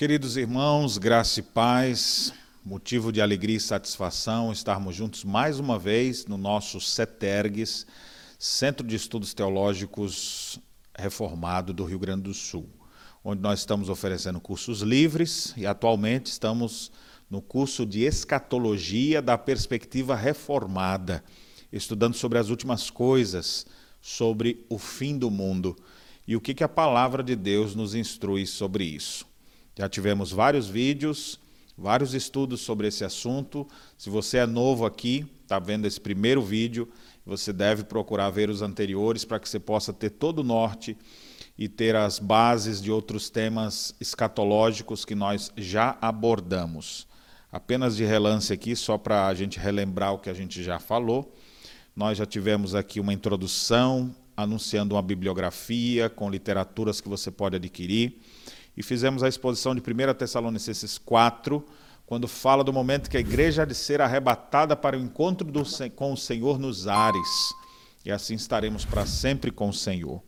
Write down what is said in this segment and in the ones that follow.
Queridos irmãos, graça e paz, motivo de alegria e satisfação estarmos juntos mais uma vez no nosso CETERGS, Centro de Estudos Teológicos Reformado do Rio Grande do Sul, onde nós estamos oferecendo cursos livres e atualmente estamos no curso de Escatologia da Perspectiva Reformada, estudando sobre as últimas coisas, sobre o fim do mundo e o que, que a palavra de Deus nos instrui sobre isso. Já tivemos vários vídeos, vários estudos sobre esse assunto. Se você é novo aqui, está vendo esse primeiro vídeo, você deve procurar ver os anteriores para que você possa ter todo o norte e ter as bases de outros temas escatológicos que nós já abordamos. Apenas de relance aqui, só para a gente relembrar o que a gente já falou. Nós já tivemos aqui uma introdução anunciando uma bibliografia com literaturas que você pode adquirir e fizemos a exposição de 1 Tessalonicenses 4, quando fala do momento que a igreja há de ser arrebatada para o encontro do, com o Senhor nos ares, e assim estaremos para sempre com o Senhor.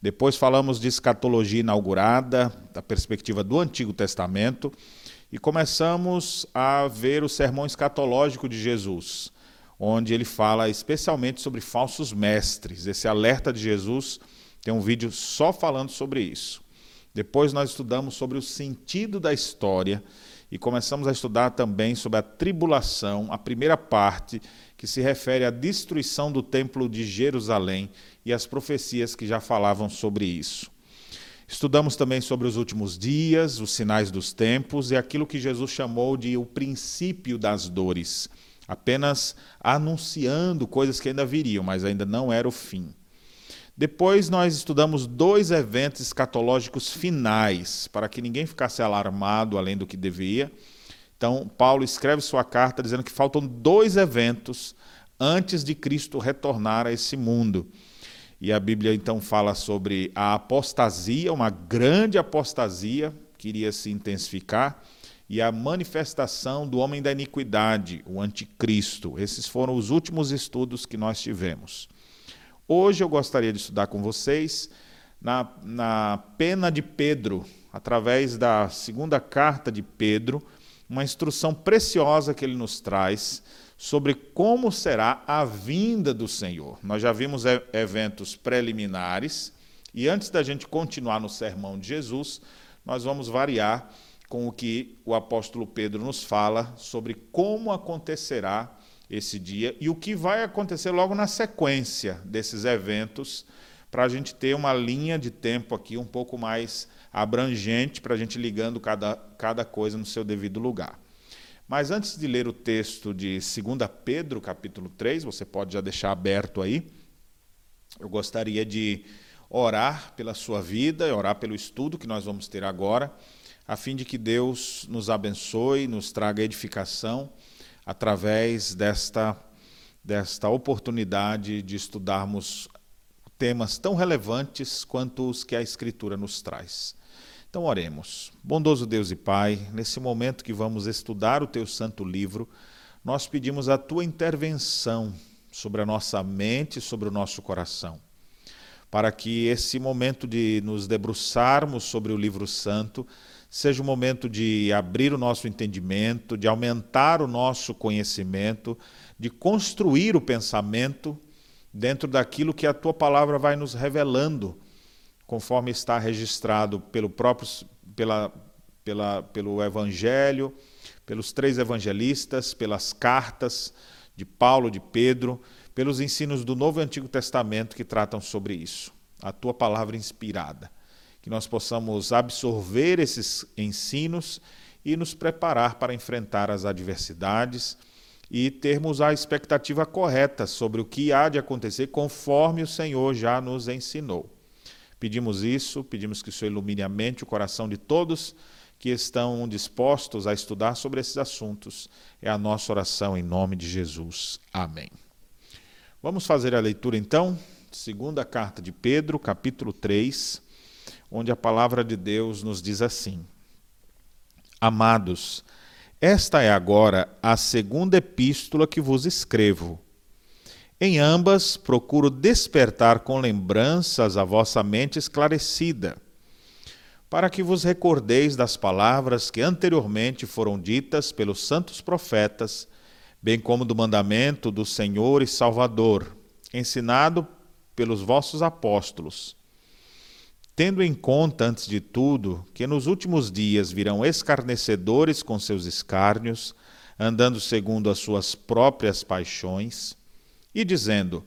Depois falamos de escatologia inaugurada, da perspectiva do Antigo Testamento, e começamos a ver o sermão escatológico de Jesus, onde ele fala especialmente sobre falsos mestres. Esse alerta de Jesus tem um vídeo só falando sobre isso. Depois nós estudamos sobre o sentido da história e começamos a estudar também sobre a tribulação, a primeira parte, que se refere à destruição do Templo de Jerusalém e as profecias que já falavam sobre isso. Estudamos também sobre os últimos dias, os sinais dos tempos e aquilo que Jesus chamou de o princípio das dores, apenas anunciando coisas que ainda viriam, mas ainda não era o fim. Depois nós estudamos dois eventos escatológicos finais, para que ninguém ficasse alarmado além do que devia. Então, Paulo escreve sua carta dizendo que faltam dois eventos antes de Cristo retornar a esse mundo. E a Bíblia então fala sobre a apostasia, uma grande apostasia que iria se intensificar, e a manifestação do homem da iniquidade, o anticristo. Esses foram os últimos estudos que nós tivemos. Hoje eu gostaria de estudar com vocês na, na pena de Pedro, através da segunda carta de Pedro, uma instrução preciosa que ele nos traz sobre como será a vinda do Senhor. Nós já vimos eventos preliminares e antes da gente continuar no sermão de Jesus, nós vamos variar com o que o apóstolo Pedro nos fala sobre como acontecerá esse dia e o que vai acontecer logo na sequência desses eventos, para a gente ter uma linha de tempo aqui um pouco mais abrangente, para a gente ligando cada, cada coisa no seu devido lugar. Mas antes de ler o texto de 2 Pedro, capítulo 3, você pode já deixar aberto aí, eu gostaria de orar pela sua vida, orar pelo estudo que nós vamos ter agora, a fim de que Deus nos abençoe, nos traga edificação através desta, desta oportunidade de estudarmos temas tão relevantes quanto os que a Escritura nos traz. Então, oremos. Bondoso Deus e Pai, nesse momento que vamos estudar o Teu santo livro, nós pedimos a Tua intervenção sobre a nossa mente, sobre o nosso coração, para que esse momento de nos debruçarmos sobre o livro santo seja um momento de abrir o nosso entendimento, de aumentar o nosso conhecimento, de construir o pensamento dentro daquilo que a tua palavra vai nos revelando, conforme está registrado pelo próprio pela, pela, pelo evangelho, pelos três evangelistas, pelas cartas de Paulo, de Pedro, pelos ensinos do Novo e Antigo Testamento que tratam sobre isso. A tua palavra inspirada que nós possamos absorver esses ensinos e nos preparar para enfrentar as adversidades e termos a expectativa correta sobre o que há de acontecer conforme o Senhor já nos ensinou. Pedimos isso, pedimos que o Senhor ilumine a mente e o coração de todos que estão dispostos a estudar sobre esses assuntos. É a nossa oração em nome de Jesus. Amém. Vamos fazer a leitura então, segunda carta de Pedro, capítulo 3 onde a palavra de Deus nos diz assim: Amados, esta é agora a segunda epístola que vos escrevo. Em ambas procuro despertar com lembranças a vossa mente esclarecida, para que vos recordeis das palavras que anteriormente foram ditas pelos santos profetas, bem como do mandamento do Senhor e Salvador, ensinado pelos vossos apóstolos. Tendo em conta, antes de tudo, que nos últimos dias virão escarnecedores com seus escárnios, andando segundo as suas próprias paixões, e dizendo: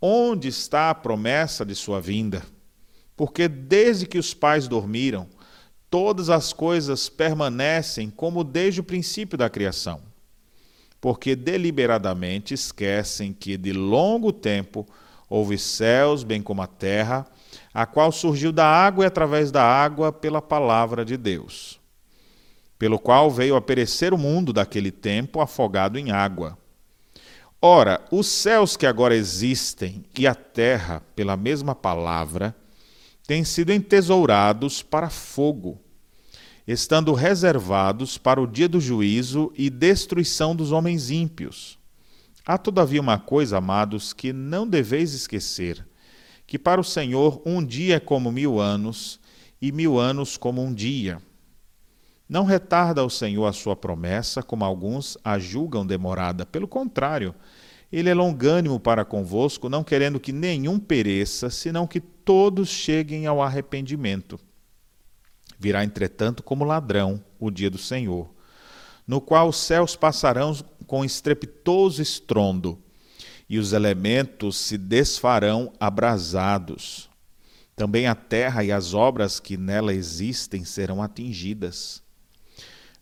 Onde está a promessa de sua vinda? Porque desde que os pais dormiram, todas as coisas permanecem como desde o princípio da criação. Porque deliberadamente esquecem que de longo tempo houve céus, bem como a terra, a qual surgiu da água e através da água pela palavra de Deus, pelo qual veio a perecer o mundo daquele tempo afogado em água. Ora, os céus que agora existem e a terra, pela mesma palavra, têm sido entesourados para fogo, estando reservados para o dia do juízo e destruição dos homens ímpios. Há, todavia, uma coisa, amados, que não deveis esquecer: que para o Senhor um dia é como mil anos, e mil anos como um dia. Não retarda o Senhor a sua promessa, como alguns a julgam demorada. Pelo contrário, ele é longânimo para convosco, não querendo que nenhum pereça, senão que todos cheguem ao arrependimento. Virá, entretanto, como ladrão o dia do Senhor, no qual os céus passarão com estrepitoso estrondo, e os elementos se desfarão abrasados. Também a terra e as obras que nela existem serão atingidas.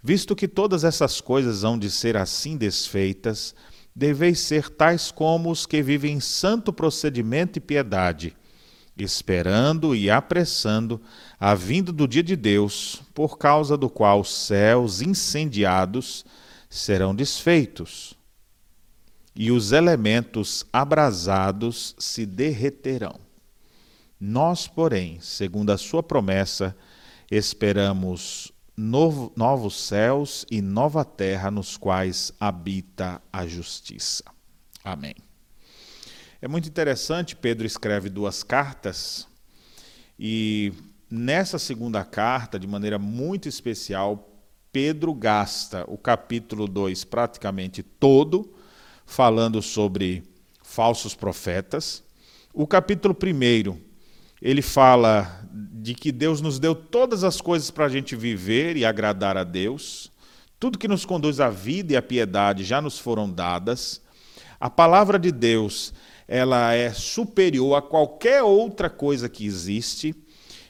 Visto que todas essas coisas hão de ser assim desfeitas, deveis ser tais como os que vivem em santo procedimento e piedade, esperando e apressando a vinda do dia de Deus, por causa do qual os céus incendiados serão desfeitos e os elementos abrasados se derreterão. Nós, porém, segundo a sua promessa, esperamos novo, novos céus e nova terra nos quais habita a justiça. Amém. É muito interessante, Pedro escreve duas cartas e nessa segunda carta, de maneira muito especial, Pedro gasta o capítulo 2 praticamente todo falando sobre falsos profetas. O capítulo 1 ele fala de que Deus nos deu todas as coisas para a gente viver e agradar a Deus. Tudo que nos conduz à vida e à piedade já nos foram dadas. A palavra de Deus, ela é superior a qualquer outra coisa que existe.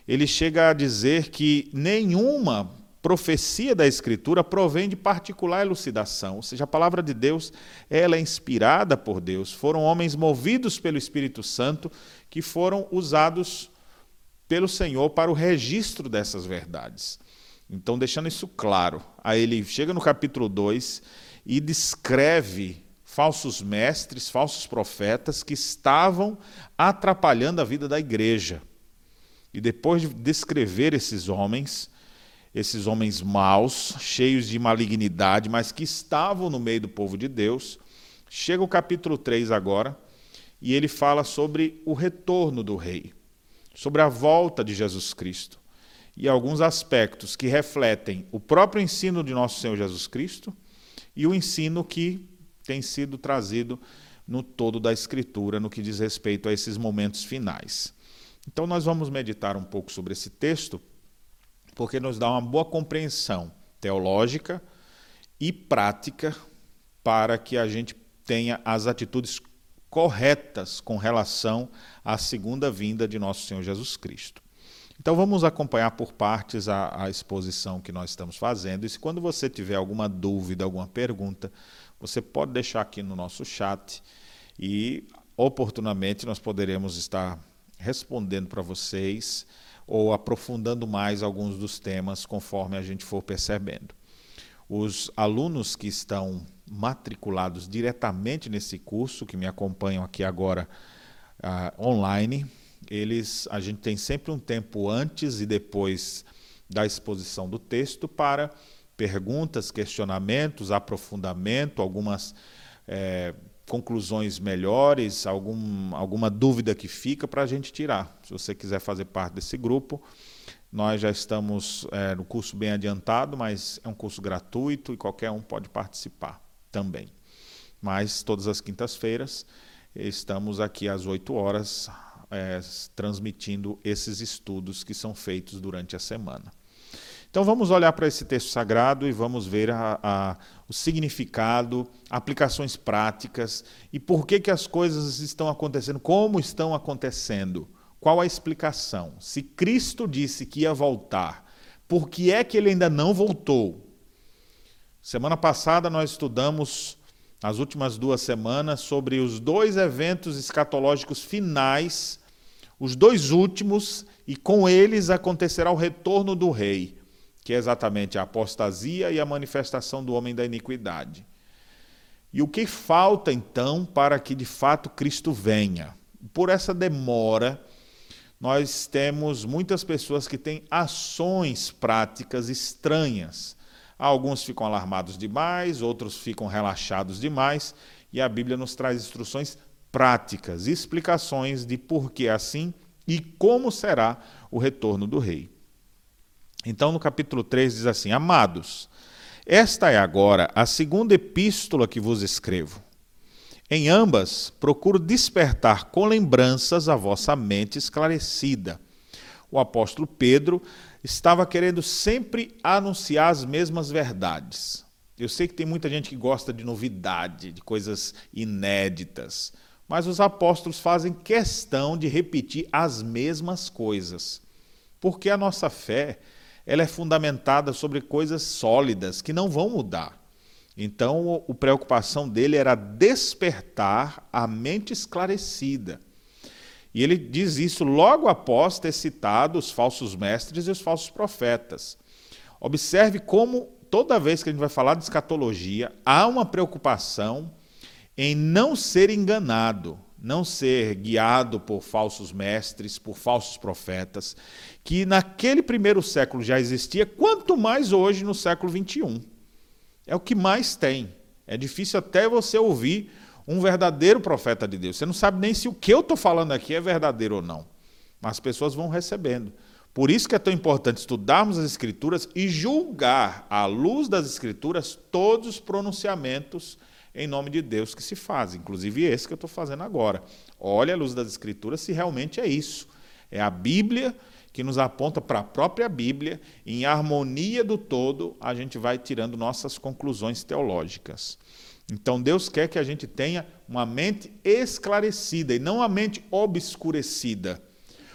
Ele chega a dizer que nenhuma profecia da Escritura provém de particular elucidação, ou seja, a palavra de Deus ela é inspirada por Deus. Foram homens movidos pelo Espírito Santo que foram usados pelo Senhor para o registro dessas verdades. Então, deixando isso claro, aí ele chega no capítulo 2 e descreve falsos mestres, falsos profetas que estavam atrapalhando a vida da igreja. E depois de descrever esses homens, esses homens maus, cheios de malignidade, mas que estavam no meio do povo de Deus, chega o capítulo 3 agora, e ele fala sobre o retorno do rei, sobre a volta de Jesus Cristo e alguns aspectos que refletem o próprio ensino de nosso Senhor Jesus Cristo e o ensino que tem sido trazido no todo da Escritura no que diz respeito a esses momentos finais. Então, nós vamos meditar um pouco sobre esse texto, porque nos dá uma boa compreensão teológica e prática para que a gente tenha as atitudes corretas com relação à segunda vinda de nosso Senhor Jesus Cristo. Então vamos acompanhar por partes a, a, exposição que nós estamos fazendo. E se quando você tiver alguma dúvida, alguma pergunta, você pode deixar aqui no nosso chat e oportunamente nós poderemos estar respondendo para vocês ou aprofundando mais alguns dos temas conforme a gente for percebendo. Os alunos que estão matriculados diretamente nesse curso, que me acompanham aqui agora uh, online, eles, a gente tem sempre um tempo antes e depois da exposição do texto para perguntas, questionamentos, aprofundamento, algumas é, conclusões melhores, algum, alguma dúvida que fica para a gente tirar. Se você quiser fazer parte desse grupo, Nós já estamos é, no curso bem adiantado, mas é um curso gratuito e qualquer um pode participar também. Mas todas as quintas-feiras estamos aqui às 8 horas é, transmitindo esses estudos que são feitos durante a semana. Então vamos olhar para esse texto sagrado e vamos ver a, a, o significado, aplicações práticas e por que, que as coisas estão acontecendo, como estão acontecendo, qual a explicação. Se Cristo disse que ia voltar, por que é que ele ainda não voltou? Semana passada nós estudamos, nas últimas duas semanas, sobre os dois eventos escatológicos finais, os dois últimos, e com eles acontecerá o retorno do rei que é exatamente a apostasia e a manifestação do homem da iniquidade. E o que falta então para que de fato Cristo venha? Por essa demora, nós temos muitas pessoas que têm ações práticas estranhas. Alguns ficam alarmados demais, outros ficam relaxados demais, e a Bíblia nos traz instruções práticas, explicações de por que é assim e como será o retorno do rei. Então, no capítulo 3 diz assim: Amados, esta é agora a segunda epístola que vos escrevo. Em ambas, procuro despertar com lembranças a vossa mente esclarecida. O apóstolo Pedro estava querendo sempre anunciar as mesmas verdades. Eu sei que tem muita gente que gosta de novidade, de coisas inéditas, mas os apóstolos fazem questão de repetir as mesmas coisas, porque a nossa fé ela é fundamentada sobre coisas sólidas que não vão mudar. Então, a preocupação dele era despertar a mente esclarecida. E ele diz isso logo após ter citado os falsos mestres e os falsos profetas. Observe como, toda vez que a gente vai falar de escatologia, há uma preocupação em não ser enganado, não ser guiado por falsos mestres, por falsos profetas, que naquele primeiro século já existia, quanto mais hoje no século 21. É o que mais tem. É difícil até você ouvir um verdadeiro profeta de Deus. Você não sabe nem se o que eu estou falando aqui é verdadeiro ou não. Mas as pessoas vão recebendo. Por isso que é tão importante estudarmos as Escrituras e julgar, à luz das Escrituras, todos os pronunciamentos em nome de Deus que se faz, inclusive esse que eu estou fazendo agora. Olha a luz das Escrituras se realmente é isso. É a Bíblia que nos aponta para a própria Bíblia, em harmonia do todo, a gente vai tirando nossas conclusões teológicas. Então Deus quer que a gente tenha uma mente esclarecida e não uma mente obscurecida,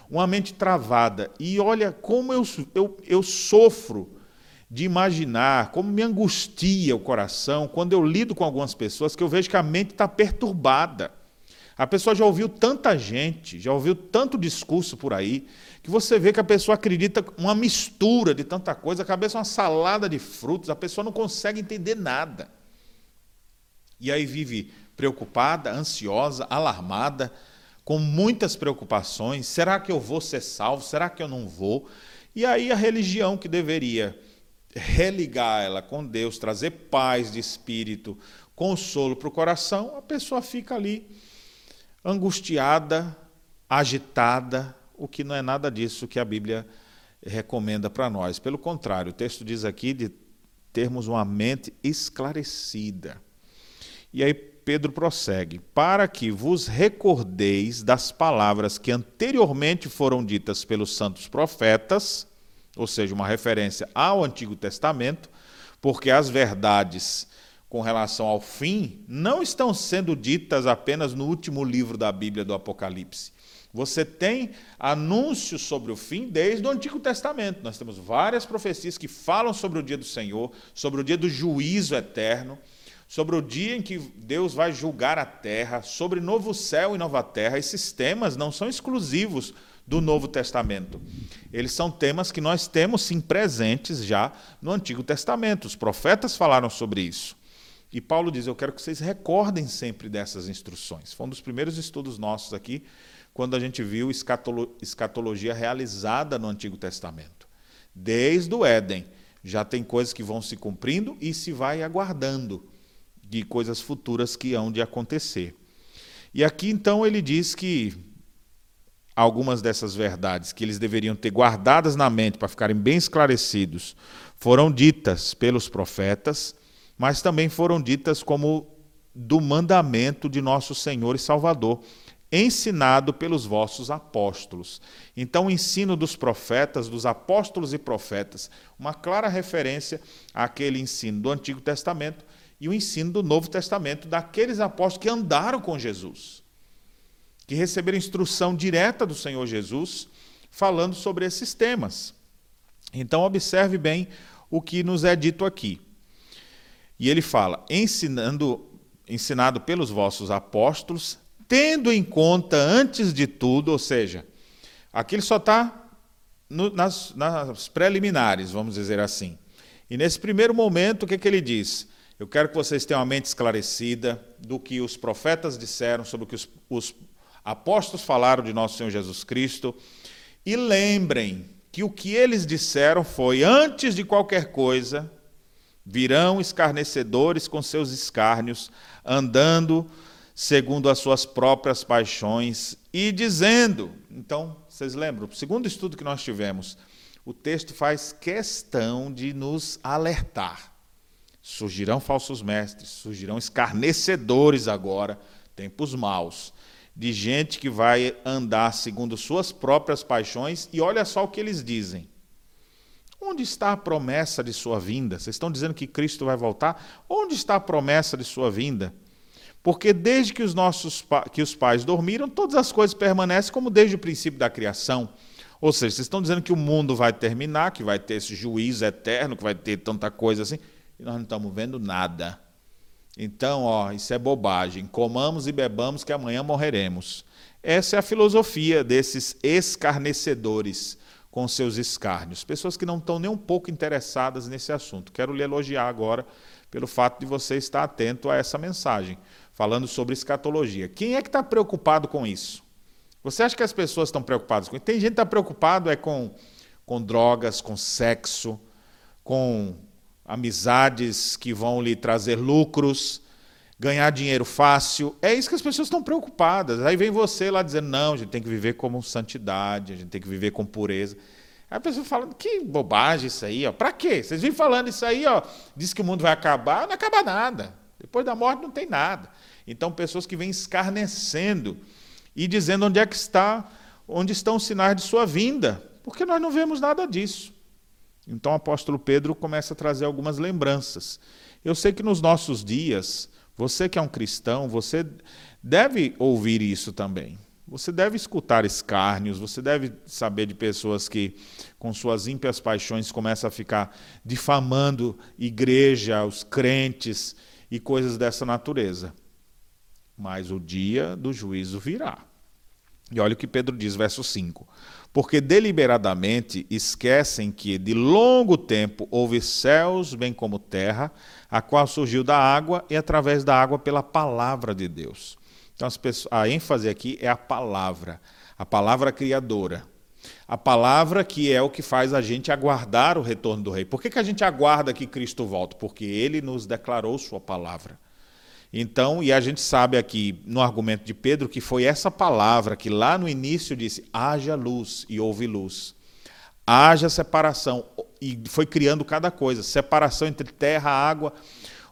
uma mente travada. E olha como eu, eu, eu sofro de imaginar, como me angustia o coração quando eu lido com algumas pessoas que eu vejo que a mente está perturbada. A pessoa já ouviu tanta gente, já ouviu tanto discurso por aí, que você vê que a pessoa acredita uma mistura de tanta coisa, a cabeça é uma salada de frutos, a pessoa não consegue entender nada. E aí vive preocupada, ansiosa, alarmada, com muitas preocupações: será que eu vou ser salvo? Será que eu não vou? E aí a religião que deveria religar ela com Deus, trazer paz de espírito, consolo para o coração, a pessoa fica ali angustiada, agitada, o que não é nada disso que a Bíblia recomenda para nós. Pelo contrário, o texto diz aqui de termos uma mente esclarecida. E aí Pedro prossegue: para que vos recordeis das palavras que anteriormente foram ditas pelos santos profetas ou seja, uma referência ao Antigo Testamento, porque as verdades com relação ao fim não estão sendo ditas apenas no último livro da Bíblia do Apocalipse. Você tem anúncios sobre o fim desde o Antigo Testamento. Nós temos várias profecias que falam sobre o dia do Senhor, sobre o dia do juízo eterno, sobre o dia em que Deus vai julgar a terra, sobre novo céu e nova terra. Esses temas não são exclusivos do Novo Testamento. Eles são temas que nós temos sim presentes já no Antigo Testamento. Os profetas falaram sobre isso. E Paulo diz: Eu quero que vocês recordem sempre dessas instruções. Foi um dos primeiros estudos nossos aqui, quando a gente viu escatologia realizada no Antigo Testamento. Desde o Éden, já tem coisas que vão se cumprindo e se vai aguardando de coisas futuras que hão de acontecer. E aqui então ele diz que algumas dessas verdades que eles deveriam ter guardadas na mente para ficarem bem esclarecidos foram ditas pelos profetas, mas também foram ditas como do mandamento de nosso Senhor e Salvador, ensinado pelos vossos apóstolos. Então, o ensino dos profetas, dos apóstolos e profetas, uma clara referência àquele ensino do Antigo Testamento e o ensino do Novo Testamento, daqueles apóstolos que andaram com Jesus, que receberam instrução direta do Senhor Jesus, falando sobre esses temas. Então, observe bem o que nos é dito aqui. E ele fala: ensinando, ensinado pelos vossos apóstolos, tendo em conta antes de tudo, ou seja, aqui ele só está nas, nas preliminares, vamos dizer assim. E nesse primeiro momento, o que, que ele diz? Eu quero que vocês tenham a mente esclarecida do que os profetas disseram, sobre o que os, os apóstolos falaram de nosso Senhor Jesus Cristo, e lembrem que o que eles disseram foi: antes de qualquer coisa, virão escarnecedores com seus escárnios, andando segundo as suas próprias paixões e dizendo. Então, vocês lembram? O segundo estudo que nós tivemos, o texto faz questão de nos alertar. Surgirão falsos mestres, surgirão escarnecedores agora, tempos maus, de gente que vai andar segundo suas próprias paixões, e olha só o que eles dizem. Onde está a promessa de sua vinda? Vocês estão dizendo que Cristo vai voltar? Onde está a promessa de sua vinda? Porque desde que os nossos que os pais dormiram, todas as coisas permanecem como desde o princípio da criação. Ou seja, vocês estão dizendo que o mundo vai terminar, que vai ter esse juízo eterno, que vai ter tanta coisa assim e nós não estamos vendo nada. Então, ó, isso é bobagem. Comamos e bebamos que amanhã morreremos. Essa é a filosofia desses escarnecedores com seus escárnios. Pessoas que não estão nem um pouco interessadas nesse assunto. Quero lhe elogiar agora pelo fato de você estar atento a essa mensagem, falando sobre escatologia. Quem é que está preocupado com isso? Você acha que as pessoas estão preocupadas com isso? Tem gente que está preocupado é com, com drogas, com sexo, com amizades que vão lhe trazer lucros, ganhar dinheiro fácil. É isso que as pessoas estão preocupadas. Aí vem você lá dizendo: não, a gente tem que viver como santidade, a gente tem que viver com pureza. Aí a pessoa fala: que bobagem isso aí, ó. Para quê? Vocês vêm falando isso aí, ó. Diz que o mundo vai acabar, não acaba nada. Depois da morte não tem nada. Então, pessoas que vêm escarnecendo e dizendo onde é que está, onde estão os sinais de sua vinda, porque nós não vemos nada disso. Então o apóstolo Pedro começa a trazer algumas lembranças. Eu sei que nos nossos dias, você que é um cristão, você deve ouvir isso também. Você deve escutar escárnios, você deve saber de pessoas que, com suas ímpias paixões, começam a ficar difamando igreja, os crentes e coisas dessa natureza. Mas o dia do juízo virá. E olha o que Pedro diz, verso 5 porque deliberadamente esquecem que de longo tempo houve céus bem como terra, a qual surgiu da água e através da água pela palavra de Deus. Então pessoas, a ênfase aqui é a palavra, a palavra criadora. A palavra que é o que faz a gente aguardar o retorno do rei. Por que, que a gente aguarda que Cristo volte? Porque ele nos declarou sua palavra. Então, e a gente sabe aqui no argumento de Pedro que foi essa palavra que lá no início disse: haja luz e houve luz. Haja separação. E foi criando cada coisa separação entre terra água.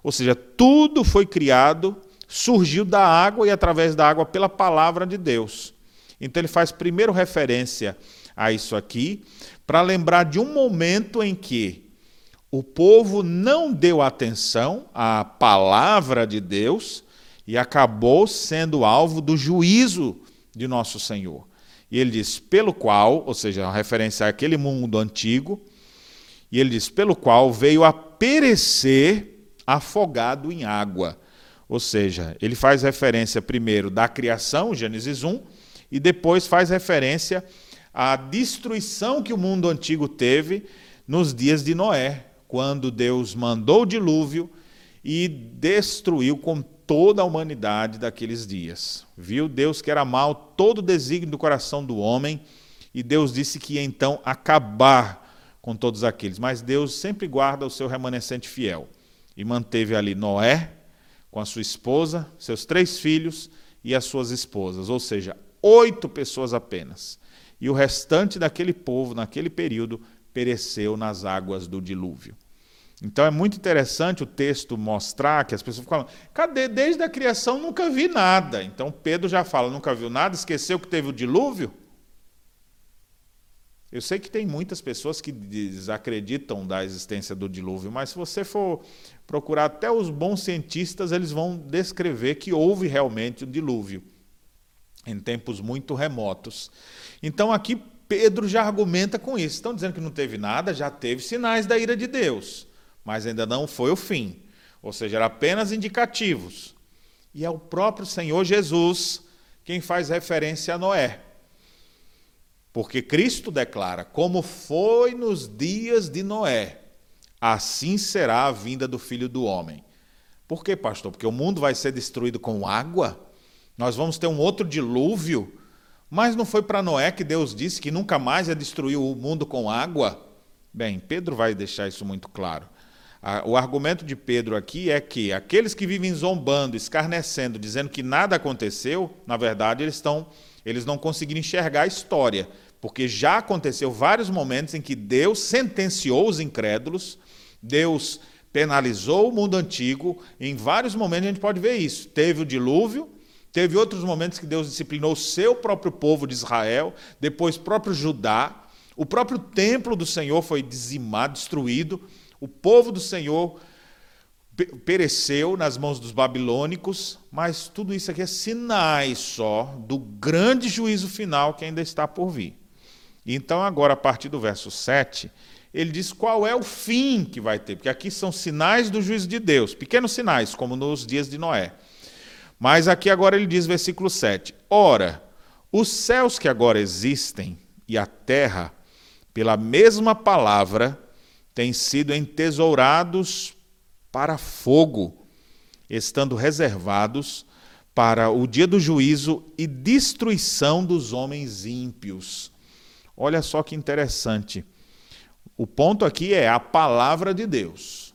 Ou seja, tudo foi criado, surgiu da água e através da água pela palavra de Deus. Então, ele faz primeiro referência a isso aqui, para lembrar de um momento em que o povo não deu atenção à palavra de Deus e acabou sendo alvo do juízo de nosso Senhor. E ele diz, pelo qual, ou seja, a referência àquele mundo antigo, e ele diz, pelo qual veio a perecer afogado em água. Ou seja, ele faz referência primeiro da criação, Gênesis 1, e depois faz referência à destruição que o mundo antigo teve nos dias de Noé, quando Deus mandou o dilúvio e destruiu com toda a humanidade daqueles dias. Viu Deus que era mal todo o desígnio do coração do homem e Deus disse que ia então acabar com todos aqueles. Mas Deus sempre guarda o seu remanescente fiel e manteve ali Noé com a sua esposa, seus três filhos e as suas esposas, ou seja, oito pessoas apenas. E o restante daquele povo, naquele período, pereceu nas águas do dilúvio. Então é muito interessante o texto mostrar que as pessoas falam: cadê? Desde a criação nunca vi nada. Então Pedro já fala: nunca viu nada, esqueceu que teve o dilúvio? Eu sei que tem muitas pessoas que desacreditam da existência do dilúvio, mas se você for procurar até os bons cientistas, eles vão descrever que houve realmente o dilúvio em tempos muito remotos. Então aqui Pedro já argumenta com isso. Estão dizendo que não teve nada, já teve sinais da ira de Deus mas ainda não foi o fim. Ou seja, eram apenas indicativos. E é o próprio Senhor Jesus quem faz referência a Noé. Porque Cristo declara: como foi nos dias de Noé, assim será a vinda do filho do homem. Por quê, pastor? Porque o mundo vai ser destruído com água? Nós vamos ter um outro dilúvio? Mas não foi para Noé que Deus disse que nunca mais ia destruir o mundo com água? Bem, Pedro vai deixar isso muito claro. O argumento de Pedro aqui é que aqueles que vivem zombando, escarnecendo, dizendo que nada aconteceu, na verdade, eles estão eles não conseguiram enxergar a história, porque já aconteceu vários momentos em que Deus sentenciou os incrédulos, Deus penalizou o mundo antigo, em vários momentos a gente pode ver isso. Teve o dilúvio, teve outros momentos que Deus disciplinou o seu próprio povo de Israel, depois próprio Judá, o próprio templo do Senhor foi dizimado, destruído. O povo do Senhor pereceu nas mãos dos babilônicos, mas tudo isso aqui é sinais só do grande juízo final que ainda está por vir. Então, agora, a partir do verso 7, ele diz qual é o fim que vai ter, porque aqui são sinais do juízo de Deus, pequenos sinais, como nos dias de Noé. Mas aqui agora ele diz, versículo 7: Ora, os céus que agora existem e a terra, pela mesma palavra, têm sido entesourados para fogo, estando reservados para o dia do juízo e destruição dos homens ímpios. Olha só que interessante. O ponto aqui é a palavra de Deus.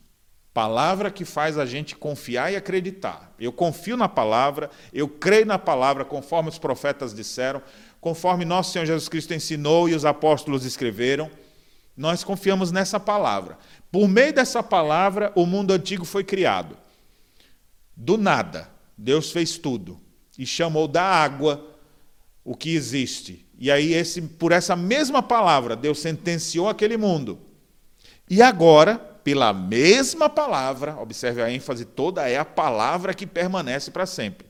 Palavra que faz a gente confiar e acreditar. Eu confio na palavra, eu creio na palavra, conforme os profetas disseram, conforme nosso Senhor Jesus Cristo ensinou e os apóstolos escreveram. Nós confiamos nessa palavra. Por meio dessa palavra, o mundo antigo foi criado. Do nada, Deus fez tudo e chamou da água o que existe. E aí, esse, por essa mesma palavra, Deus sentenciou aquele mundo. E agora, pela mesma palavra, observe a ênfase toda, é a palavra que permanece para sempre.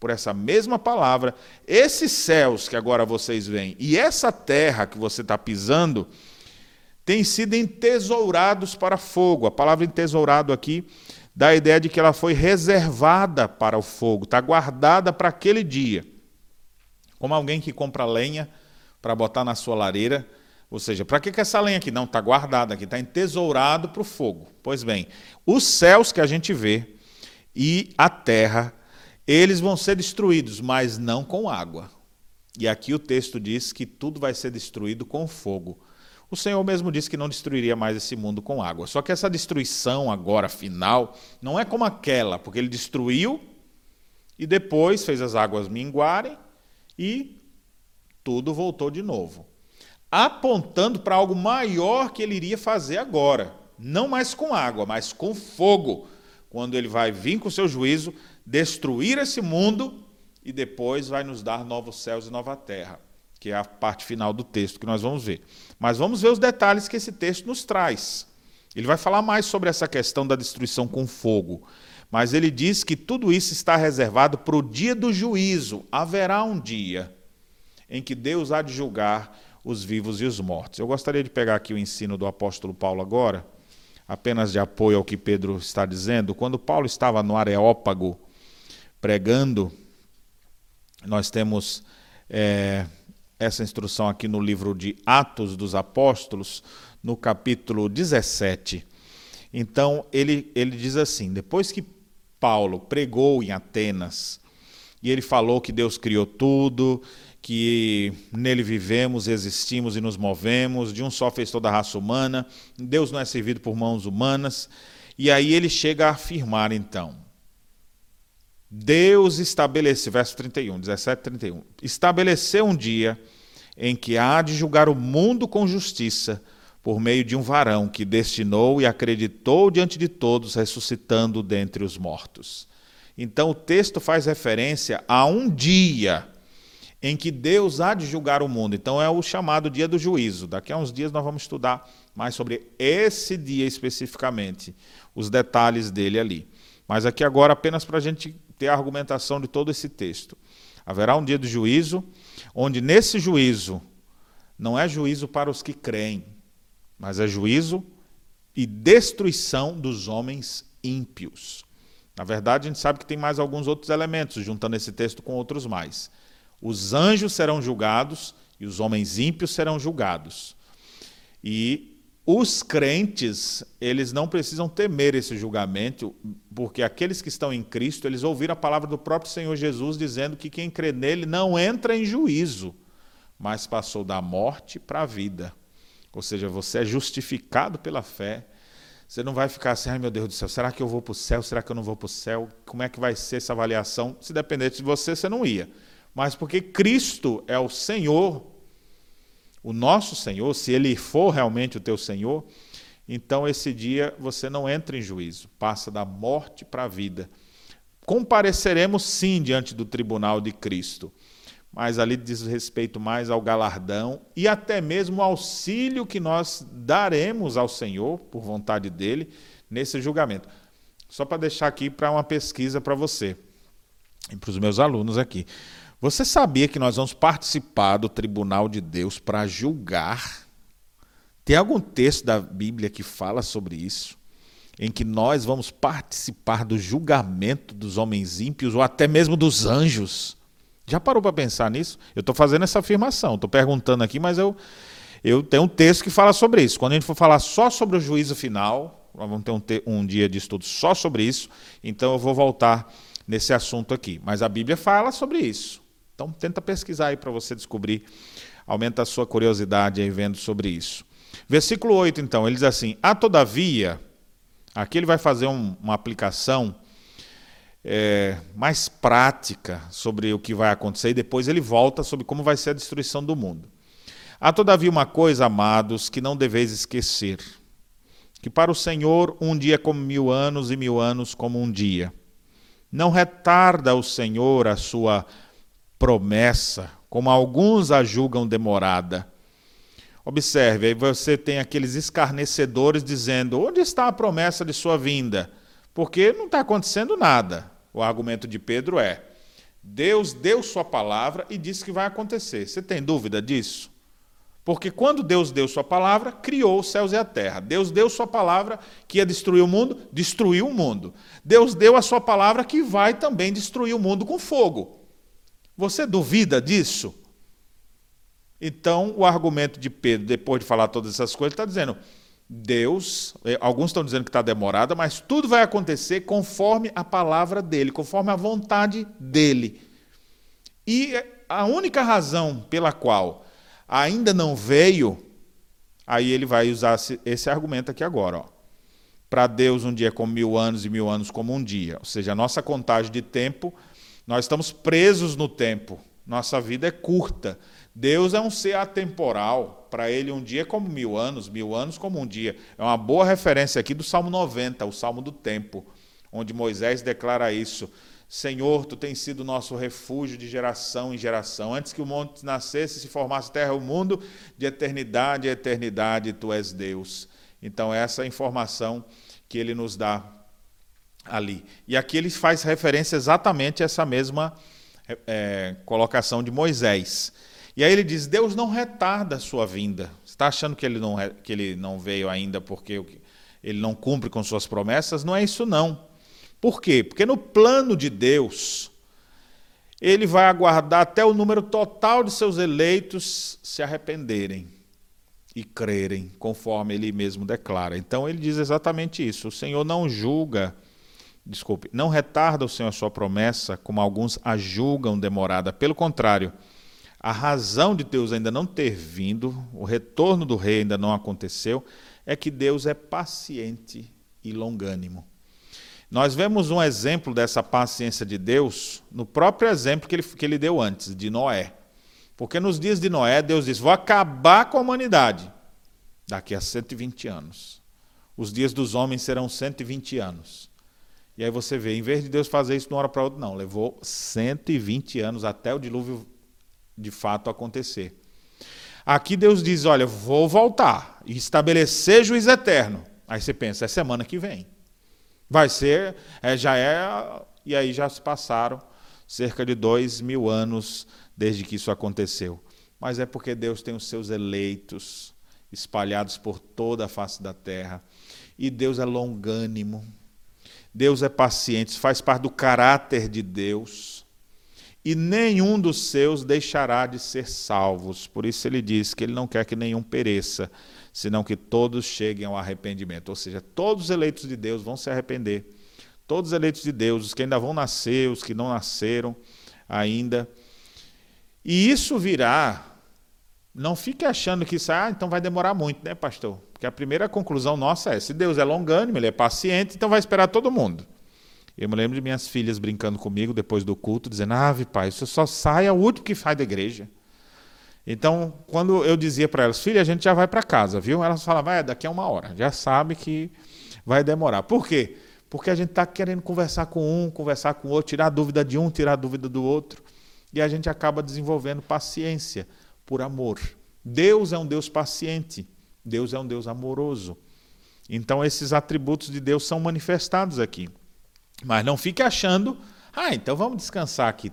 Por essa mesma palavra, esses céus que agora vocês veem e essa terra que você está pisando, têm sido entesourados para fogo. A palavra entesourado aqui dá a ideia de que ela foi reservada para o fogo, está guardada para aquele dia. Como alguém que compra lenha para botar na sua lareira. Ou seja, para que, que essa lenha aqui? Não, está guardada aqui, está entesourado para o fogo. Pois bem, os céus que a gente vê e a terra, eles vão ser destruídos, mas não com água. E aqui o texto diz que tudo vai ser destruído com fogo. O Senhor mesmo disse que não destruiria mais esse mundo com água. Só que essa destruição agora final não é como aquela, porque ele destruiu e depois fez as águas minguarem e tudo voltou de novo. Apontando para algo maior que ele iria fazer agora. Não mais com água, mas com fogo. Quando ele vai vir com o seu juízo, destruir esse mundo e depois vai nos dar novos céus e nova terra que é a parte final do texto que nós vamos ver. Mas vamos ver os detalhes que esse texto nos traz. Ele vai falar mais sobre essa questão da destruição com fogo. Mas ele diz que tudo isso está reservado para o dia do juízo. Haverá um dia em que Deus há de julgar os vivos e os mortos. Eu gostaria de pegar aqui o ensino do apóstolo Paulo agora, apenas de apoio ao que Pedro está dizendo. Quando Paulo estava no Areópago pregando, nós temos é, essa instrução aqui no livro de Atos dos Apóstolos, no capítulo 17. Então, ele, ele diz assim: depois que Paulo pregou em Atenas, e ele falou que Deus criou tudo, que nele vivemos, existimos e nos movemos, de um só fez toda a raça humana, Deus não é servido por mãos humanas. E aí ele chega a afirmar então: Deus estabelece, verso 31, 17, 31, estabeleceu um dia em que há de julgar o mundo com justiça, por meio de um varão que destinou e acreditou diante de todos, ressuscitando dentre os mortos. Então o texto faz referência a um dia em que Deus há de julgar o mundo. Então é o chamado dia do juízo. Daqui a uns dias nós vamos estudar mais sobre esse dia especificamente, os detalhes dele ali. Mas aqui agora apenas para a gente ter a argumentação de todo esse texto. Haverá um dia do juízo, onde nesse juízo não é juízo para os que creem, mas é juízo e destruição dos homens ímpios. Na verdade, a gente sabe que tem mais alguns outros elementos, juntando esse texto com outros mais. Os anjos serão julgados e os homens ímpios serão julgados. E os crentes, eles não precisam temer esse julgamento, porque aqueles que estão em Cristo, eles ouviram a palavra do próprio Senhor Jesus dizendo que quem crê nele não entra em juízo, mas passou da morte para a vida. Ou seja, você é justificado pela fé. Você não vai ficar assim, ai meu Deus do céu, será que eu vou para o céu? Será que eu não vou para o céu? Como é que vai ser essa avaliação? Se dependesse de você, você não ia mas porque Cristo é o Senhor, o nosso Senhor, se Ele for realmente o teu Senhor, então esse dia você não entra em juízo, passa da morte para a vida. Compareceremos sim diante do tribunal de Cristo, mas ali diz respeito mais ao galardão e até mesmo ao auxílio que nós daremos ao Senhor, por vontade dele, nesse julgamento. Só para deixar aqui para uma pesquisa para você e para os meus alunos aqui. Você sabia que nós vamos participar do tribunal de Deus para julgar? Tem algum texto da Bíblia que fala sobre isso? Em que nós vamos participar do julgamento dos homens ímpios ou até mesmo dos anjos? Já parou para pensar nisso? Eu estou fazendo essa afirmação, estou perguntando aqui, mas eu, eu tenho um texto que fala sobre isso. Quando a gente for falar só sobre o juízo final, nós vamos ter um, ter um dia de estudo só sobre isso, então eu vou voltar nesse assunto aqui. Mas a Bíblia fala sobre isso. Então tenta pesquisar aí para você descobrir, aumenta a sua curiosidade aí vendo sobre isso. Versículo 8, então, ele diz assim: "A todavia", aqui ele vai fazer um, uma aplicação é, mais prática sobre o que vai acontecer e depois ele volta sobre como vai ser a destruição do mundo. Há todavia uma coisa, amados, que não deveis esquecer: que para o Senhor um dia é como mil anos e mil anos como um dia. Não retarda o Senhor a sua promessa, como alguns a julgam demorada. Observe, aí você tem aqueles escarnecedores dizendo: onde está a promessa de sua vinda? Porque não está acontecendo nada. O argumento de Pedro é: Deus deu sua palavra e disse que vai acontecer. Você tem dúvida disso? Porque quando Deus deu sua palavra, criou os céus e a terra. Deus deu sua palavra que ia destruir o mundo, destruiu o mundo. Deus deu a sua palavra que vai também destruir o mundo com fogo. Você duvida disso? Então, o argumento de Pedro, depois de falar todas essas coisas, está dizendo: Deus, eh, alguns estão dizendo que está demorada, mas tudo vai acontecer conforme a palavra dele, conforme a vontade dele. E a única razão pela qual ainda não veio, aí ele vai usar esse argumento aqui agora. Para Deus, um dia é como mil anos e mil anos como um dia. Ou seja, a nossa contagem de tempo nós estamos presos no tempo. Nossa vida é curta. Deus é um ser atemporal. Para ele, um dia é como mil anos, mil anos como um dia. É uma boa referência aqui do Salmo 90, o Salmo do Tempo, onde Moisés declara isso. Senhor, tu tens sido nosso refúgio de geração em geração. Antes que o monte nascesse, se formasse terra e o mundo, de eternidade a eternidade, tu és Deus. Então, essa é a informação que ele nos dá ali. E aqui ele faz referência exatamente a essa mesma é, colocação de Moisés. E aí ele diz: Deus não retarda a sua vinda. Você está achando que ele, não, que ele não veio ainda porque ele não cumpre com suas promessas? Não é isso, não. Por quê? Porque no plano de Deus, ele vai aguardar até o número total de seus eleitos se arrependerem e crerem, conforme ele mesmo declara. Então ele diz exatamente isso: o Senhor não julga desculpe, não retarda o Senhor a sua promessa, como alguns a julgam demorada. Pelo contrário, a razão de Deus ainda não ter vindo, o retorno do rei ainda não aconteceu, é que Deus é paciente e longânimo. Nós vemos um exemplo dessa paciência de Deus no próprio exemplo que ele, que ele deu antes, de Noé. Porque nos dias de Noé, Deus disse: Vou acabar com a humanidade daqui a 120 anos. Os dias dos homens serão 120 anos. E aí você vê, em vez de Deus fazer isso de uma hora para outra, não, levou 120 anos até o dilúvio de fato acontecer. Aqui Deus diz: Olha, vou voltar e estabelecer juiz eterno. Aí você pensa: é semana que vem. Vai ser, é, já é, e aí já se passaram cerca de dois mil anos desde que isso aconteceu. Mas é porque Deus tem os seus eleitos espalhados por toda a face da terra. E Deus é longânimo. Deus é paciente, faz parte do caráter de Deus. E nenhum dos seus deixará de ser salvos. Por isso ele diz que ele não quer que nenhum pereça, senão que todos cheguem ao arrependimento. Ou seja, todos os eleitos de Deus vão se arrepender. Todos os eleitos de Deus, os que ainda vão nascer, os que não nasceram ainda. E isso virá. Não fique achando que isso, ah, então vai demorar muito, né, pastor? Porque a primeira conclusão nossa é: se Deus é longânimo, ele é paciente, então vai esperar todo mundo. Eu me lembro de minhas filhas brincando comigo depois do culto, dizendo: Ave, pai, isso só sai o último que sai da igreja. Então, quando eu dizia para elas, filha, a gente já vai para casa, viu? Elas falavam, é, daqui a uma hora. Já sabe que vai demorar. Por quê? Porque a gente está querendo conversar com um, conversar com o outro, tirar a dúvida de um, tirar a dúvida do outro. E a gente acaba desenvolvendo paciência por amor. Deus é um Deus paciente. Deus é um Deus amoroso. Então, esses atributos de Deus são manifestados aqui. Mas não fique achando, ah, então vamos descansar aqui.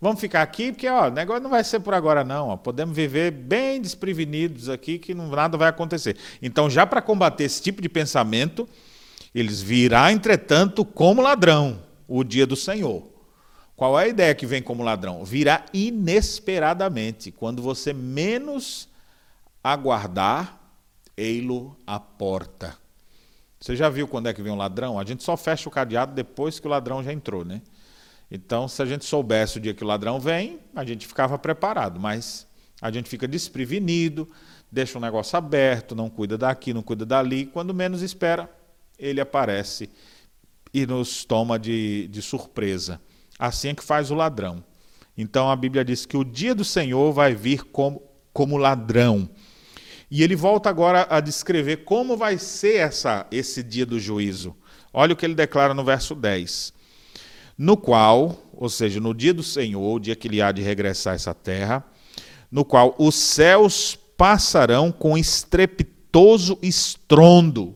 Vamos ficar aqui, porque ó, o negócio não vai ser por agora, não. Ó. Podemos viver bem desprevenidos aqui, que não, nada vai acontecer. Então, já para combater esse tipo de pensamento, eles virá, entretanto, como ladrão o dia do Senhor. Qual é a ideia que vem como ladrão? Virá inesperadamente, quando você menos aguardar, ei-lo à porta. Você já viu quando é que vem um ladrão? A gente só fecha o cadeado depois que o ladrão já entrou, né? Então, se a gente soubesse o dia que o ladrão vem, a gente ficava preparado, mas a gente fica desprevenido, deixa o negócio aberto, não cuida daqui, não cuida dali, quando menos espera, ele aparece e nos toma de, de surpresa. Assim é que faz o ladrão. Então a Bíblia diz que o dia do Senhor vai vir como, como ladrão. E ele volta agora a descrever como vai ser essa, esse dia do juízo. Olha o que ele declara no verso 10. No qual, ou seja, no dia do Senhor, o dia que ele há de regressar a essa terra, no qual os céus passarão com estrepitoso estrondo.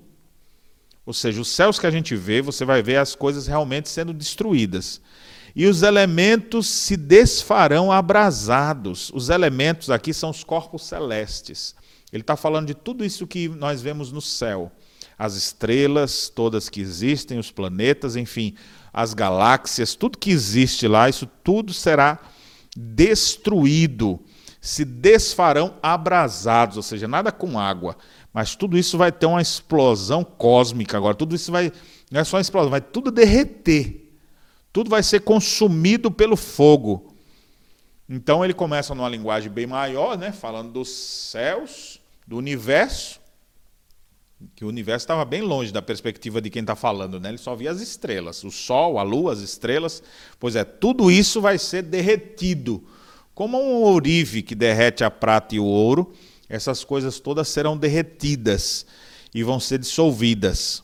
Ou seja, os céus que a gente vê, você vai ver as coisas realmente sendo destruídas e os elementos se desfarão abrasados. Os elementos aqui são os corpos celestes. Ele está falando de tudo isso que nós vemos no céu. As estrelas, todas que existem, os planetas, enfim, as galáxias, tudo que existe lá, isso tudo será destruído, se desfarão abrasados, ou seja, nada com água, mas tudo isso vai ter uma explosão cósmica agora, tudo isso vai, não é só uma explosão, vai tudo derreter. Tudo vai ser consumido pelo fogo. Então ele começa numa linguagem bem maior, né, falando dos céus, do universo, que o universo estava bem longe da perspectiva de quem está falando, né? ele só via as estrelas, o sol, a lua, as estrelas. Pois é, tudo isso vai ser derretido. Como um ourive que derrete a prata e o ouro, essas coisas todas serão derretidas e vão ser dissolvidas